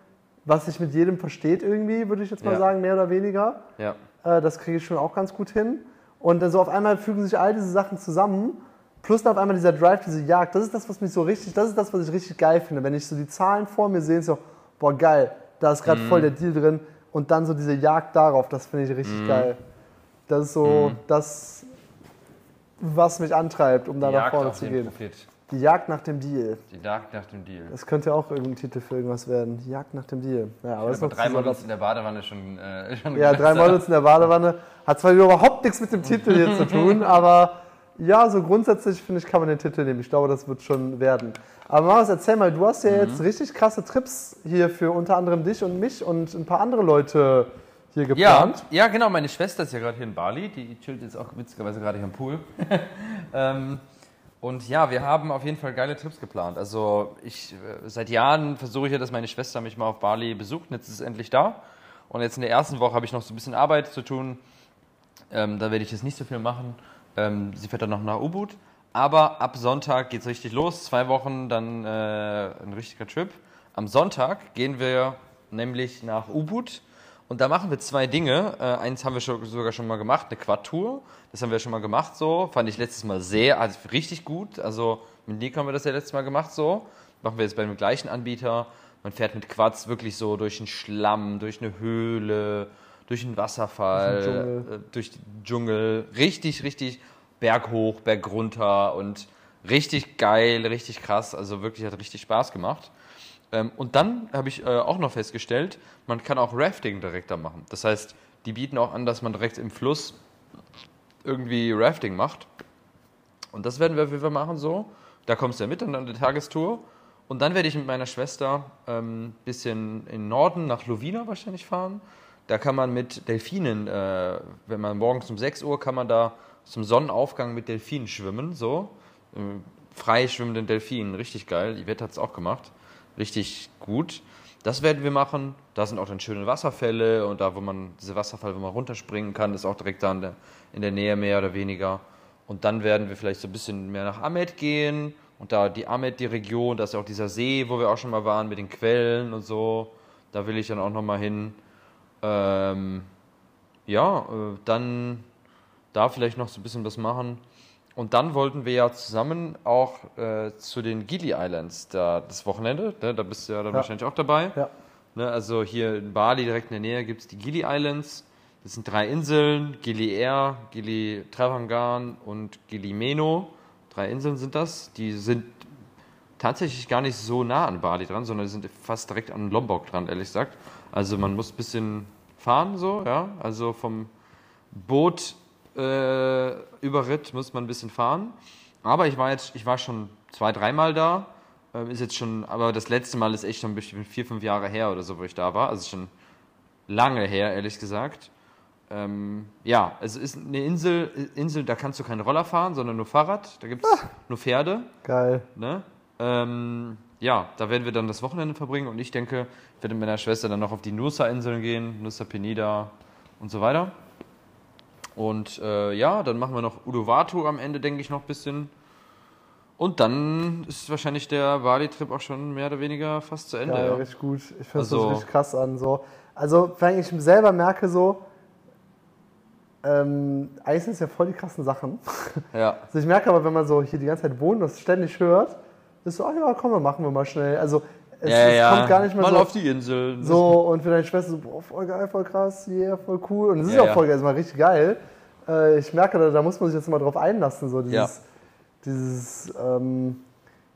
[SPEAKER 1] was sich mit jedem versteht irgendwie, würde ich jetzt mal
[SPEAKER 2] Ja.
[SPEAKER 1] sagen, mehr oder weniger.
[SPEAKER 2] Ja.
[SPEAKER 1] Äh, das kriege ich schon auch ganz gut hin. Und dann so auf einmal fügen sich all diese Sachen zusammen. Plus dann auf einmal dieser Drive, diese Jagd. Das ist das, was mich so richtig, das ist das, was ich richtig geil finde. Wenn ich so die Zahlen vor mir sehe, so, boah, geil, da ist gerade
[SPEAKER 2] Mhm.
[SPEAKER 1] voll der Deal drin. Und dann so diese Jagd darauf, das finde ich richtig
[SPEAKER 2] Mhm.
[SPEAKER 1] geil. Das ist so das, was mich antreibt, um da nach vorne zu gehen.
[SPEAKER 2] Profit.
[SPEAKER 1] Die Jagd nach dem Deal.
[SPEAKER 2] Die Jagd nach dem Deal.
[SPEAKER 1] Das könnte ja auch irgendein Titel für irgendwas werden. Die Jagd nach dem Deal. Ja, aber das ist
[SPEAKER 2] drei Models in der Badewanne schon, äh, <laughs> schon
[SPEAKER 1] Ja, drei Models in der Badewanne. Hat zwar überhaupt nichts mit dem Titel hier zu tun, <laughs> aber ja, so grundsätzlich finde ich, kann man den Titel nehmen. Ich glaube, das wird schon werden. Aber Marius, erzähl mal, du hast ja jetzt richtig krasse Trips hier für unter anderem dich und mich und ein paar andere Leute hier
[SPEAKER 2] Ja,
[SPEAKER 1] geplant.
[SPEAKER 2] ja, genau. Meine Schwester ist ja gerade hier in Bali. Die chillt jetzt auch witzigerweise gerade hier am Pool. <laughs> ähm, Und ja, wir haben auf jeden Fall geile Trips geplant. Also ich, äh, seit Jahren versuche ich ja, dass meine Schwester mich mal auf Bali besucht. Und jetzt ist es endlich da. Und jetzt in der ersten Woche habe ich noch so ein bisschen Arbeit zu tun. Ähm, da werde ich jetzt nicht so viel machen. Ähm, sie fährt dann noch nach Ubud. Aber ab Sonntag geht es richtig los. Zwei Wochen, dann äh, ein richtiger Trip. Am Sonntag gehen wir nämlich nach Ubud. Und da machen wir zwei Dinge. Äh, eins haben wir schon, sogar schon mal gemacht, eine Quad-Tour. Das haben wir schon mal gemacht so. Fand ich letztes Mal sehr, also richtig gut. Also mit Nick haben wir das ja letztes Mal gemacht so. Machen wir jetzt bei dem gleichen Anbieter. Man fährt mit Quads wirklich so durch den Schlamm, durch eine Höhle, durch einen Wasserfall, äh, durch den Dschungel. Richtig, richtig berghoch, bergunter und richtig geil, richtig krass. Also wirklich hat richtig Spaß gemacht. Ähm, und dann habe ich äh, auch noch festgestellt, man kann auch Rafting direkt da machen. Das heißt, die bieten auch an, dass man direkt im Fluss irgendwie Rafting macht. Und das werden wir auf jeden machen so. Da kommst du ja mit an der Tagestour. Und dann werde ich mit meiner Schwester ein ähm, bisschen in Norden nach Lovina wahrscheinlich fahren. Da kann man mit Delfinen, äh, wenn man morgens um 6 Uhr kann man da zum Sonnenaufgang mit Delfinen schwimmen, so. Äh, frei schwimmenden Delfinen, richtig geil. Die Wette hat es auch gemacht. Richtig gut. Das werden wir machen. Da sind auch dann schöne Wasserfälle und da, wo man, diese Wasserfall, wo man runterspringen kann, ist auch direkt da in der, in der Nähe mehr oder weniger. Und dann werden wir vielleicht so ein bisschen mehr nach Ahmed gehen und da die Ahmed, die Region, da ist ja auch dieser See, wo wir auch schon mal waren mit den Quellen und so. Da will ich dann auch nochmal hin. Ähm, ja, äh, dann da vielleicht noch so ein bisschen was machen. Und dann wollten wir ja zusammen auch äh, zu den Gili Islands da das Wochenende. Ne, da bist du ja dann ja. wahrscheinlich auch dabei. Ja. Ne, also hier in Bali direkt in der Nähe gibt es die Gili Islands. Das sind drei Inseln, Gili Air, Gili Travangan und Gili Meno. Drei Inseln sind das. Die sind tatsächlich gar nicht so nah an Bali dran, sondern die sind fast direkt an Lombok dran, ehrlich gesagt. Also man muss ein bisschen fahren so, ja. Also vom Boot äh, Überritt muss man ein bisschen fahren. Aber ich war jetzt, ich war schon zwei, dreimal da. Ähm, ist jetzt schon, aber das letzte Mal ist echt schon vier, fünf Jahre her oder so, wo ich da war. Also schon lange her, ehrlich gesagt. Ähm, ja, es ist eine Insel, Insel, da kannst du keinen Roller fahren, sondern nur Fahrrad. Da gibt es ah, nur Pferde.
[SPEAKER 1] Geil.
[SPEAKER 2] Ne? Ähm, ja, da werden wir dann das Wochenende verbringen und ich denke, ich werde mit meiner Schwester dann noch auf die Nusa-Inseln gehen, Nusa Penida und so weiter. Und äh, ja, dann machen wir noch Udovatu am Ende, denke ich, noch ein bisschen. Und dann ist wahrscheinlich der Bali-Trip auch schon mehr oder weniger fast zu Ende.
[SPEAKER 1] Ja, ja. richtig gut. Ich finde also, das richtig krass an. So. Also, wenn ich selber merke, so, ähm, eigentlich sind es ja voll die krassen Sachen. <laughs>
[SPEAKER 2] Ja.
[SPEAKER 1] Also ich merke aber, wenn man so hier die ganze Zeit wohnt und das ständig hört, ist so, ach ja, komm, machen wir mal schnell. Also es,
[SPEAKER 2] ja, es
[SPEAKER 1] ja. kommt gar nicht mehr
[SPEAKER 2] mal
[SPEAKER 1] so.
[SPEAKER 2] auf die Insel.
[SPEAKER 1] So, und für deine Schwester so, boah, voll geil, voll krass, yeah, voll cool. Und es ist ja, auch voll geil, es war richtig geil. Äh, ich merke, da, da, muss man sich jetzt mal drauf einlassen, so dieses, dieses ähm,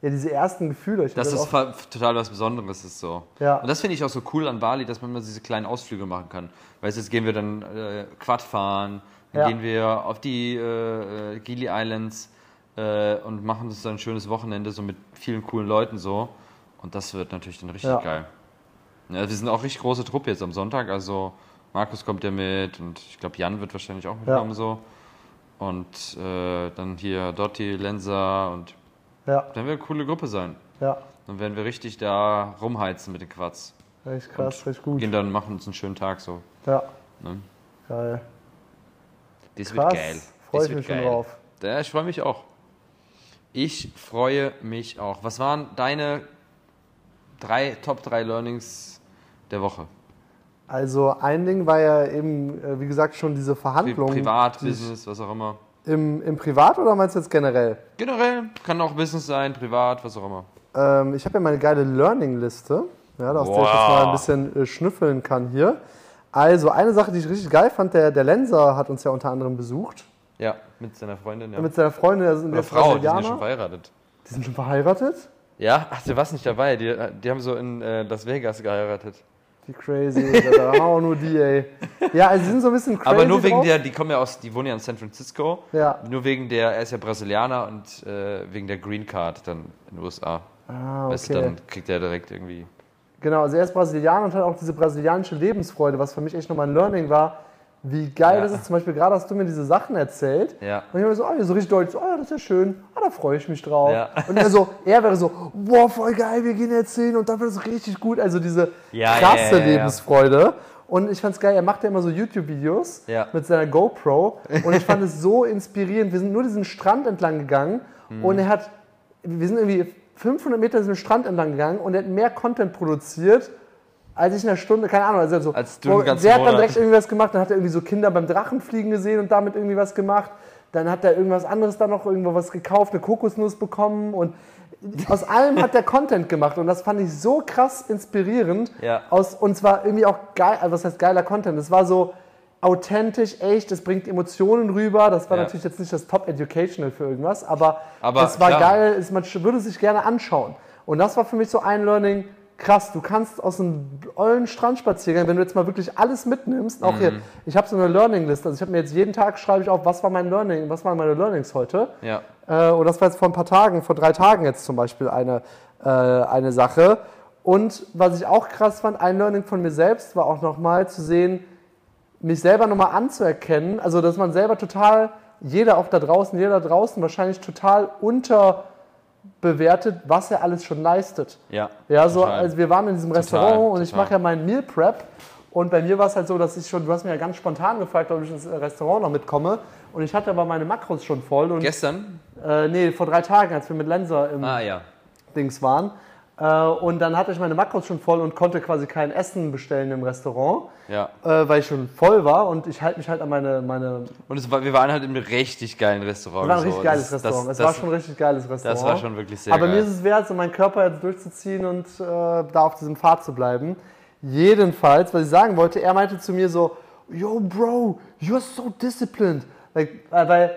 [SPEAKER 1] ja, diese ersten Gefühle.
[SPEAKER 2] Ich das ist total was Besonderes, ist so.
[SPEAKER 1] Ja.
[SPEAKER 2] Und das finde ich auch so cool an Bali, dass man mal diese kleinen Ausflüge machen kann. Weißt du, jetzt gehen wir dann äh, Quad fahren, dann ja. gehen wir auf die äh, äh Gili Islands äh, und machen uns dann ein schönes Wochenende so mit vielen coolen Leuten so. Und das wird natürlich dann richtig ja. geil. Ja, wir sind auch richtig große Truppe jetzt am Sonntag, also Markus kommt ja mit und ich glaube Jan wird wahrscheinlich auch mitkommen ja. so. Und äh, dann hier Dotti, Lenza und ja. dann wird eine coole Gruppe sein.
[SPEAKER 1] Ja.
[SPEAKER 2] Dann werden wir richtig da rumheizen mit den Quads.
[SPEAKER 1] Richtig krass, und richtig gut.
[SPEAKER 2] Gehen dann machen uns einen schönen Tag so.
[SPEAKER 1] Ja. Ne? Geil.
[SPEAKER 2] Das krass. wird geil.
[SPEAKER 1] Freue ich mich geil. schon drauf.
[SPEAKER 2] Ja, ich freue mich auch. Ich freue mich auch. Was waren deine drei Top 3 Learnings der Woche?
[SPEAKER 1] Also ein Ding war ja eben, äh, wie gesagt, schon diese Verhandlung.
[SPEAKER 2] Privat, Business, was auch immer.
[SPEAKER 1] Im, Im Privat oder meinst du jetzt generell?
[SPEAKER 2] Generell, kann auch Business sein, privat, was auch immer.
[SPEAKER 1] Ähm, ich habe ja meine geile Learning-Liste, ja, aus wow. der ich jetzt mal ein bisschen äh, schnüffeln kann hier. Also eine Sache, die ich richtig geil fand, der, der Lenser hat uns ja unter anderem besucht.
[SPEAKER 2] Ja, mit seiner Freundin, ja.
[SPEAKER 1] Mit seiner Freundin,
[SPEAKER 2] also Oder Frau, die sind ja schon verheiratet.
[SPEAKER 1] Die sind schon verheiratet?
[SPEAKER 2] Ja, ach, du warst nicht dabei. Die, die haben so in äh, Las Vegas geheiratet.
[SPEAKER 1] Die crazy, <laughs> da haben nur die, ey. Ja, also sie sind so ein bisschen crazy.
[SPEAKER 2] Aber nur wegen drauf. der, die kommen ja aus, die wohnen ja in San Francisco.
[SPEAKER 1] Ja.
[SPEAKER 2] Nur wegen der, er ist ja Brasilianer und äh, wegen der Green Card dann in den USA.
[SPEAKER 1] Ah, okay.
[SPEAKER 2] Weißt du, dann kriegt er direkt irgendwie.
[SPEAKER 1] Genau, also er ist Brasilianer und hat auch diese brasilianische Lebensfreude, was für mich echt nochmal ein Learning war, wie geil
[SPEAKER 2] Ja.
[SPEAKER 1] das ist. Zum Beispiel gerade hast du mir diese Sachen erzählt.
[SPEAKER 2] Ja.
[SPEAKER 1] Und ich war so, ah, so richtig deutlich, so, ah, das ist ja schön, ah, da freue ich mich drauf.
[SPEAKER 2] Ja.
[SPEAKER 1] Und er so, er wäre so, boah, voll geil, wir gehen jetzt hin und dann wird es richtig gut. Also diese
[SPEAKER 2] Ja,
[SPEAKER 1] krasse
[SPEAKER 2] ja, ja, ja.
[SPEAKER 1] Lebensfreude. Und ich fand's geil, er macht ja immer so YouTube-Videos
[SPEAKER 2] Ja.
[SPEAKER 1] mit seiner GoPro. Und ich fand es so inspirierend. Wir sind nur diesen Strand entlang gegangen
[SPEAKER 2] Mhm.
[SPEAKER 1] und er hat, wir sind irgendwie 500 Meter diesen Strand entlang gegangen und er hat mehr Content produziert, als ich in einer Stunde, keine Ahnung, also so.
[SPEAKER 2] Als du ganzen
[SPEAKER 1] der hat dann direkt irgendwas gemacht, dann hat er irgendwie so Kinder beim Drachenfliegen gesehen und damit irgendwie was gemacht. Dann hat er irgendwas anderes dann noch irgendwo was gekauft, eine Kokosnuss bekommen und aus allem hat der Content gemacht und das fand ich so krass inspirierend.
[SPEAKER 2] Ja.
[SPEAKER 1] Aus, und zwar irgendwie auch geil, also was heißt geiler Content? Es war so authentisch, echt, es bringt Emotionen rüber. Das war
[SPEAKER 2] Ja.
[SPEAKER 1] natürlich jetzt nicht das Top Educational für irgendwas, aber,
[SPEAKER 2] Aber
[SPEAKER 1] es war
[SPEAKER 2] klar.
[SPEAKER 1] geil, es, man würde sich gerne anschauen. Und das war für mich so ein Learning, krass, du kannst aus einem ollen Strandspaziergang, wenn du jetzt mal wirklich alles mitnimmst, auch
[SPEAKER 2] Mhm.
[SPEAKER 1] hier, ich habe so eine Learning-Liste, also ich habe mir jetzt jeden Tag schreibe ich auf, was war mein Learning, was waren meine Learnings heute.
[SPEAKER 2] Ja.
[SPEAKER 1] Äh, und das war jetzt vor ein paar Tagen, vor drei Tagen jetzt zum Beispiel eine, äh, eine Sache. Und was ich auch krass fand, ein Learning von mir selbst war auch nochmal zu sehen, mich selber nochmal anzuerkennen. Also, dass man selber total, jeder auch da draußen, jeder da draußen wahrscheinlich total unterbewertet, was er alles schon leistet.
[SPEAKER 2] Ja.
[SPEAKER 1] Ja, so,
[SPEAKER 2] total.
[SPEAKER 1] also wir waren in diesem Restaurant und ich
[SPEAKER 2] total.
[SPEAKER 1] mache ja meinen Meal Prep. Und bei mir war es halt so, dass ich schon, du hast mir ja ganz spontan gefragt, ob ich ins Restaurant noch mitkomme. Und ich hatte aber meine Makros schon voll. Und
[SPEAKER 2] Gestern?
[SPEAKER 1] äh, nee, vor drei Tagen, als wir mit Lenser im
[SPEAKER 2] Ah, ja.
[SPEAKER 1] Dings waren. Äh, und dann hatte ich meine Makros schon voll und konnte quasi kein Essen bestellen im Restaurant,
[SPEAKER 2] Ja.
[SPEAKER 1] äh, weil ich schon voll war. Und ich halte mich halt an meine. meine
[SPEAKER 2] Und war, wir waren halt in einem richtig geilen Restaurant.
[SPEAKER 1] es war ein
[SPEAKER 2] so.
[SPEAKER 1] richtig geiles
[SPEAKER 2] Das-
[SPEAKER 1] Restaurant.
[SPEAKER 2] Das,
[SPEAKER 1] es war schon ein richtig geiles Restaurant.
[SPEAKER 2] das war schon wirklich sehr
[SPEAKER 1] Aber
[SPEAKER 2] geil.
[SPEAKER 1] mir ist es wert, so meinen Körper jetzt durchzuziehen und äh, da auf diesem Pfad zu bleiben. Jedenfalls, was ich sagen wollte, er meinte zu mir so, yo Bro, you're so disciplined. Like, äh, weil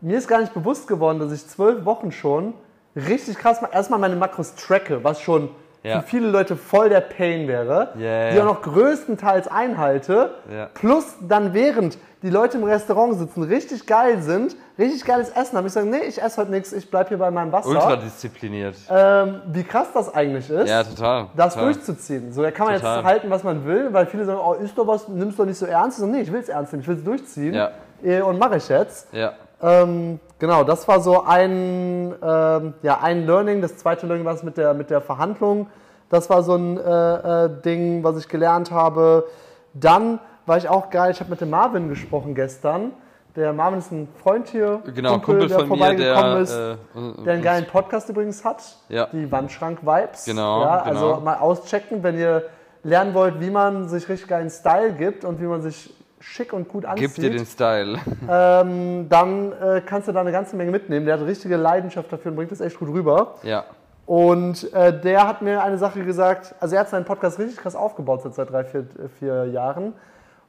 [SPEAKER 1] mir ist gar nicht bewusst geworden, dass ich zwölf Wochen schon richtig krass mal erstmal meine Makros tracke, was schon
[SPEAKER 2] Ja.
[SPEAKER 1] für viele Leute voll der Pain wäre,
[SPEAKER 2] Ja,
[SPEAKER 1] die
[SPEAKER 2] ja.
[SPEAKER 1] auch noch größtenteils einhalte,
[SPEAKER 2] Ja.
[SPEAKER 1] plus dann während die Leute im Restaurant sitzen, richtig geil sind, richtig geiles Essen haben, ich sage, nee, ich esse heute nichts, ich bleibe hier bei meinem Wasser
[SPEAKER 2] Ultra diszipliniert.
[SPEAKER 1] ähm, wie krass das eigentlich ist,
[SPEAKER 2] ja, total.
[SPEAKER 1] das
[SPEAKER 2] total.
[SPEAKER 1] durchzuziehen. So, da kann man
[SPEAKER 2] Total.
[SPEAKER 1] jetzt halten, was man will, weil viele sagen, oh, ist doch was, nimmst doch nicht so ernst. Ich so, nee, ich will es ernst nehmen, ich will es durchziehen
[SPEAKER 2] Ja.
[SPEAKER 1] Eh, und mache ich jetzt.
[SPEAKER 2] Ja.
[SPEAKER 1] Ähm, genau, das war so ein, ähm, ja, ein Learning. Das zweite Learning war es mit der, mit der Verhandlung. Das war so ein äh, äh, Ding, was ich gelernt habe. Dann war ich auch geil, ich habe mit dem Marvin gesprochen gestern. Der Marvin ist ein Freund hier,
[SPEAKER 2] Genau, Kumpel, von mir, der.
[SPEAKER 1] vorbeigekommen ist.
[SPEAKER 2] äh,
[SPEAKER 1] Der einen geilen Podcast übrigens hat.
[SPEAKER 2] Ja.
[SPEAKER 1] Die Wandschrank-Vibes.
[SPEAKER 2] Genau,
[SPEAKER 1] Ja,
[SPEAKER 2] genau.
[SPEAKER 1] Also mal auschecken, wenn ihr lernen wollt, wie man sich richtig geilen Style gibt und wie man sich schick und gut anzieht.
[SPEAKER 2] Gib dir den Style. <laughs>
[SPEAKER 1] ähm, dann äh, kannst du da eine ganze Menge mitnehmen. Der hat richtige Leidenschaft dafür und bringt das echt gut rüber.
[SPEAKER 2] Ja.
[SPEAKER 1] Und äh, der hat mir eine Sache gesagt, also er hat seinen Podcast richtig krass aufgebaut seit seit drei, vier, vier Jahren.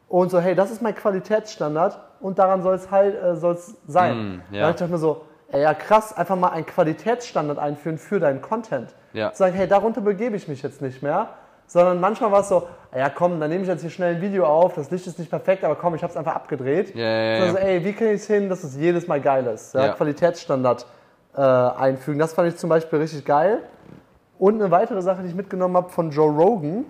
[SPEAKER 1] Und so, hey, das ist mein Qualitätsstandard und daran soll es halt äh, soll's sein.
[SPEAKER 2] Mm, ja.
[SPEAKER 1] Da dachte ich mir so, ey, ja krass, einfach mal einen Qualitätsstandard einführen für deinen Content.
[SPEAKER 2] Ja.
[SPEAKER 1] Sagen, hey, darunter begebe ich mich jetzt nicht mehr. Sondern manchmal war es so, ja komm, dann nehme ich jetzt hier schnell ein Video auf, das Licht ist nicht perfekt, aber komm, ich habe es einfach abgedreht.
[SPEAKER 2] Ja, ja, ja.
[SPEAKER 1] Also, ey, wie kriege ich es hin, dass es jedes Mal geil ist? Ja? Qualitätsstandard äh, einfügen. Das fand ich zum Beispiel richtig geil. Und eine weitere Sache, die ich mitgenommen habe von Joe Rogan,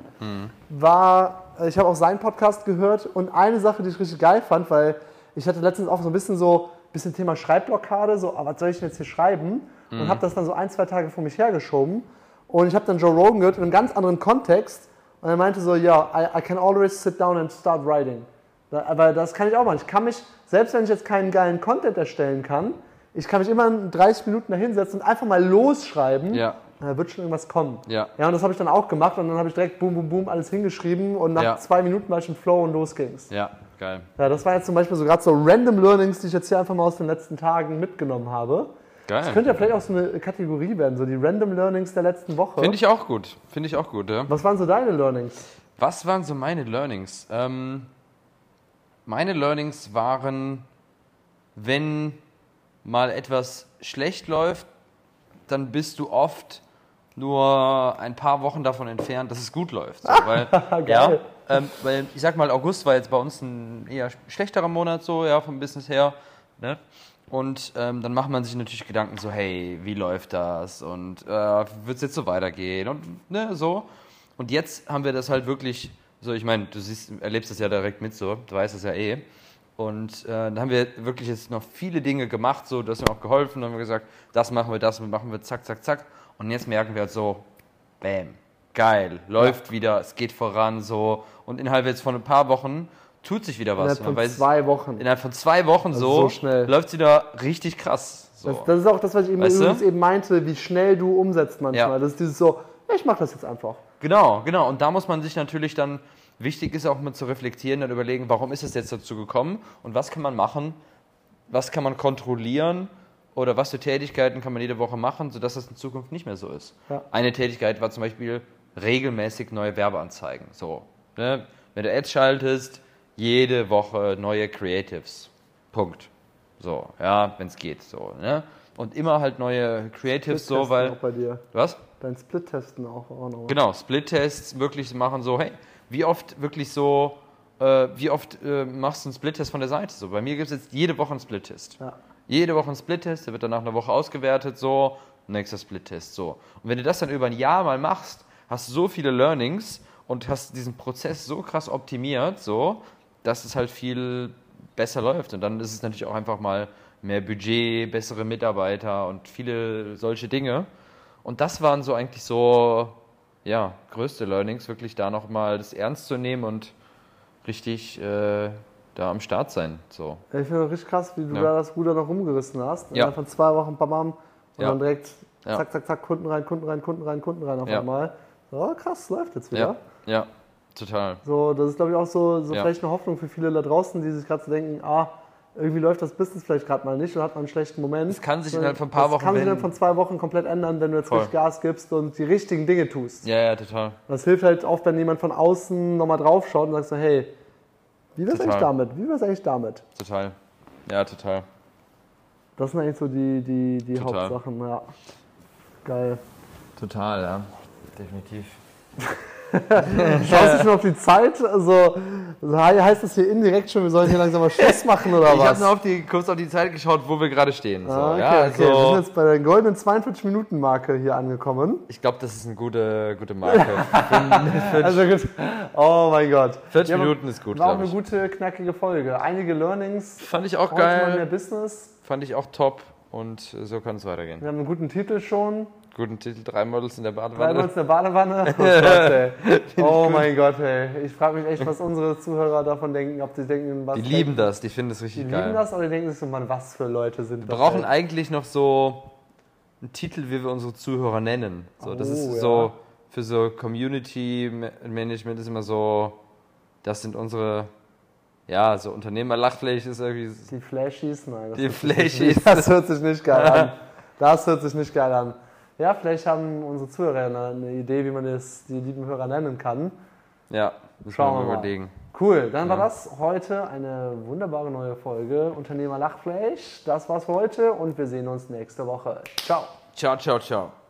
[SPEAKER 1] war, äh, ich habe auch seinen Podcast gehört und eine Sache, die ich richtig geil fand, weil ich hatte letztens auch so ein bisschen so, bisschen Thema Schreibblockade, so, ah, was soll ich denn jetzt hier schreiben? Und habe das dann so ein, zwei Tage vor mich hergeschoben. Und ich habe dann Joe Rogan gehört in einem ganz anderen Kontext. Und er meinte so, ja, I, I can always sit down and start writing. Aber das kann ich auch machen. Ich kann mich, selbst wenn ich jetzt keinen geilen Content erstellen kann, ich kann mich immer in 30 Minuten da hinsetzen und einfach mal losschreiben.
[SPEAKER 2] Ja.
[SPEAKER 1] Da wird schon irgendwas kommen.
[SPEAKER 2] Ja.
[SPEAKER 1] Ja, und das habe ich dann auch gemacht und dann habe ich direkt boom, boom, boom alles hingeschrieben und nach
[SPEAKER 2] Ja.
[SPEAKER 1] zwei Minuten war ich im Flow und los ging's.
[SPEAKER 2] Ja, geil.
[SPEAKER 1] Ja, das war jetzt zum Beispiel so gerade so random Learnings, die ich jetzt hier einfach mal aus den letzten Tagen mitgenommen habe. Das
[SPEAKER 2] Geil.
[SPEAKER 1] könnte ja vielleicht auch so eine Kategorie werden, so die random Learnings der letzten Woche.
[SPEAKER 2] Finde ich auch gut. Finde ich auch gut, ja.
[SPEAKER 1] Was waren so deine Learnings?
[SPEAKER 2] Was waren so meine Learnings? Ähm, meine Learnings waren, wenn mal etwas schlecht läuft, dann bist du oft nur ein paar Wochen davon entfernt, dass es gut läuft. So, weil, <laughs> ja, ähm, weil ich sag mal, August war jetzt bei uns ein eher schlechterer Monat, so ja, vom Business her. Ne? Und ähm, dann macht man sich natürlich Gedanken so, hey, wie läuft das? Und äh, wird es jetzt so weitergehen? Und ne, so. Und jetzt haben wir das halt wirklich So, ich meine, du siehst, erlebst das ja direkt mit so, du weißt es ja eh. Und äh, dann haben wir wirklich jetzt noch viele Dinge gemacht, so, du hast mir auch geholfen, dann haben wir gesagt, das machen wir, das machen wir, zack, zack, zack. Und jetzt merken wir halt so, bam, geil, läuft wieder, es geht voran, so. Und innerhalb jetzt von ein paar Wochen tut sich wieder was.
[SPEAKER 1] Innerhalb von zwei Wochen.
[SPEAKER 2] innerhalb von zwei Wochen
[SPEAKER 1] Also
[SPEAKER 2] so,
[SPEAKER 1] so schnell.
[SPEAKER 2] läuft es wieder richtig krass. So.
[SPEAKER 1] Das, das ist auch das, was ich eben, übrigens eben meinte, wie schnell du umsetzt manchmal.
[SPEAKER 2] Ja.
[SPEAKER 1] Das ist dieses so, ich mach das jetzt einfach.
[SPEAKER 2] Genau, genau. Und da muss man sich natürlich dann, wichtig ist auch mal zu reflektieren und überlegen, warum ist es jetzt dazu gekommen und was kann man machen, was kann man kontrollieren oder was für Tätigkeiten kann man jede Woche machen, sodass das in Zukunft nicht mehr so ist.
[SPEAKER 1] Ja.
[SPEAKER 2] Eine Tätigkeit war zum Beispiel regelmäßig neue Werbeanzeigen. So, ne? Wenn du Ads schaltest, jede Woche neue Creatives. Punkt. So, ja, wenn es geht. So, ne? Und immer halt neue Creatives, so, weil.
[SPEAKER 1] Auch bei dir.
[SPEAKER 2] Was?
[SPEAKER 1] Dein Split-Testen auch, auch noch.
[SPEAKER 2] Genau, Split-Tests wirklich machen so, hey, wie oft wirklich so, äh, wie oft äh, machst du einen Split-Test von der Seite? So, bei mir gibt es jetzt jede Woche einen Split-Test.
[SPEAKER 1] Ja.
[SPEAKER 2] Jede Woche ein Split-Test, der wird dann nach einer Woche ausgewertet, so, nächster Split-Test, so. Und wenn du das dann über ein Jahr mal machst, hast du so viele Learnings und hast diesen Prozess so krass optimiert, so, dass es halt viel besser läuft. Und dann ist es natürlich auch einfach mal mehr Budget, bessere Mitarbeiter und viele solche Dinge. Und das waren so eigentlich so, ja, größte Learnings, wirklich da nochmal das ernst zu nehmen und richtig äh, da am Start sein. So.
[SPEAKER 1] Ich finde richtig krass, wie du
[SPEAKER 2] Ja.
[SPEAKER 1] da das Ruder noch rumgerissen hast.
[SPEAKER 2] Ja.
[SPEAKER 1] Von zwei Wochen, bam, bam. Und
[SPEAKER 2] Ja.
[SPEAKER 1] dann direkt zack, zack, zack, Kunden rein, Kunden rein, Kunden rein, Kunden rein auf
[SPEAKER 2] Ja.
[SPEAKER 1] einmal. So, krass, läuft jetzt wieder.
[SPEAKER 2] Ja, total.
[SPEAKER 1] So, das ist, glaube ich, auch so, so
[SPEAKER 2] Ja.
[SPEAKER 1] vielleicht eine Hoffnung für viele da draußen, die sich gerade so denken, ah, irgendwie läuft das Business vielleicht gerade mal nicht und hat man einen schlechten Moment.
[SPEAKER 2] Das kann sich innerhalb von ein paar
[SPEAKER 1] das
[SPEAKER 2] Wochen
[SPEAKER 1] kann sich innerhalb von zwei Wochen komplett ändern, wenn du jetzt
[SPEAKER 2] Voll.
[SPEAKER 1] richtig Gas gibst und die richtigen Dinge tust.
[SPEAKER 2] Ja, ja, total.
[SPEAKER 1] Das hilft halt oft, wenn jemand von außen nochmal drauf schaut und sagt so, hey, wie wär's
[SPEAKER 2] Total.
[SPEAKER 1] eigentlich damit? Wie wär's eigentlich damit?
[SPEAKER 2] Total. Ja, total.
[SPEAKER 1] Das sind eigentlich so die, die, die
[SPEAKER 2] Total.
[SPEAKER 1] Hauptsachen, ja. Geil.
[SPEAKER 2] Total, ja. Definitiv. <laughs>
[SPEAKER 1] Schaust du schon auf die Zeit? Also, heißt das hier indirekt schon, wir sollen hier langsam mal Schluss machen oder
[SPEAKER 2] Ich habe
[SPEAKER 1] was?
[SPEAKER 2] nur auf die, kurz auf die Zeit geschaut, wo wir gerade stehen. So,
[SPEAKER 1] Ah, okay,
[SPEAKER 2] ja,
[SPEAKER 1] okay.
[SPEAKER 2] also,
[SPEAKER 1] Wir sind jetzt bei der goldenen 42-Minuten-Marke hier angekommen.
[SPEAKER 2] ich glaube, das ist eine gute, gute Marke. <laughs>
[SPEAKER 1] Also gut. Oh mein Gott.
[SPEAKER 2] 40
[SPEAKER 1] Ja, aber
[SPEAKER 2] Minuten ist gut,
[SPEAKER 1] War auch eine
[SPEAKER 2] ich.
[SPEAKER 1] gute, knackige Folge. Einige Learnings.
[SPEAKER 2] Fand ich auch
[SPEAKER 1] mal mehr
[SPEAKER 2] geil.
[SPEAKER 1] Business.
[SPEAKER 2] Fand ich auch top. Und so kann es weitergehen.
[SPEAKER 1] Wir haben einen guten Titel schon.
[SPEAKER 2] Guten Titel, drei Models in der
[SPEAKER 1] Drei
[SPEAKER 2] Badewanne.
[SPEAKER 1] Monate in der Badewanne. <laughs> Oh, Gott, oh mein Gott, ey. Ich frage mich echt, was unsere Zuhörer davon denken. Ob die denken, was.
[SPEAKER 2] Die lieben das, die finden es
[SPEAKER 1] Die
[SPEAKER 2] richtig
[SPEAKER 1] lieben
[SPEAKER 2] geil.
[SPEAKER 1] das oder die denken sich so, Mann, was für Leute sind
[SPEAKER 2] Wir
[SPEAKER 1] das?
[SPEAKER 2] brauchen
[SPEAKER 1] ey?
[SPEAKER 2] eigentlich noch so einen Titel, wie wir unsere Zuhörer nennen. So, das
[SPEAKER 1] Oh,
[SPEAKER 2] ist
[SPEAKER 1] ja.
[SPEAKER 2] so für so Community Ma- Management ist immer so, das sind unsere, ja, so Unternehmer-Lachfläche ist irgendwie.
[SPEAKER 1] Die Flashies? Nein. Das
[SPEAKER 2] Die Flashies.
[SPEAKER 1] Nicht, <laughs> das hört sich nicht geil an. <laughs> Das hört sich nicht geil an. Ja, vielleicht haben unsere Zuhörer eine, eine Idee, wie man das, die lieben Hörer nennen kann.
[SPEAKER 2] Ja,
[SPEAKER 1] Schauen
[SPEAKER 2] wir
[SPEAKER 1] mal.
[SPEAKER 2] überlegen.
[SPEAKER 1] Cool, dann war das heute eine wunderbare neue Folge Unternehmer Lachfleisch. Das war's für heute und wir sehen uns nächste Woche. Ciao.
[SPEAKER 2] Ciao, ciao, ciao.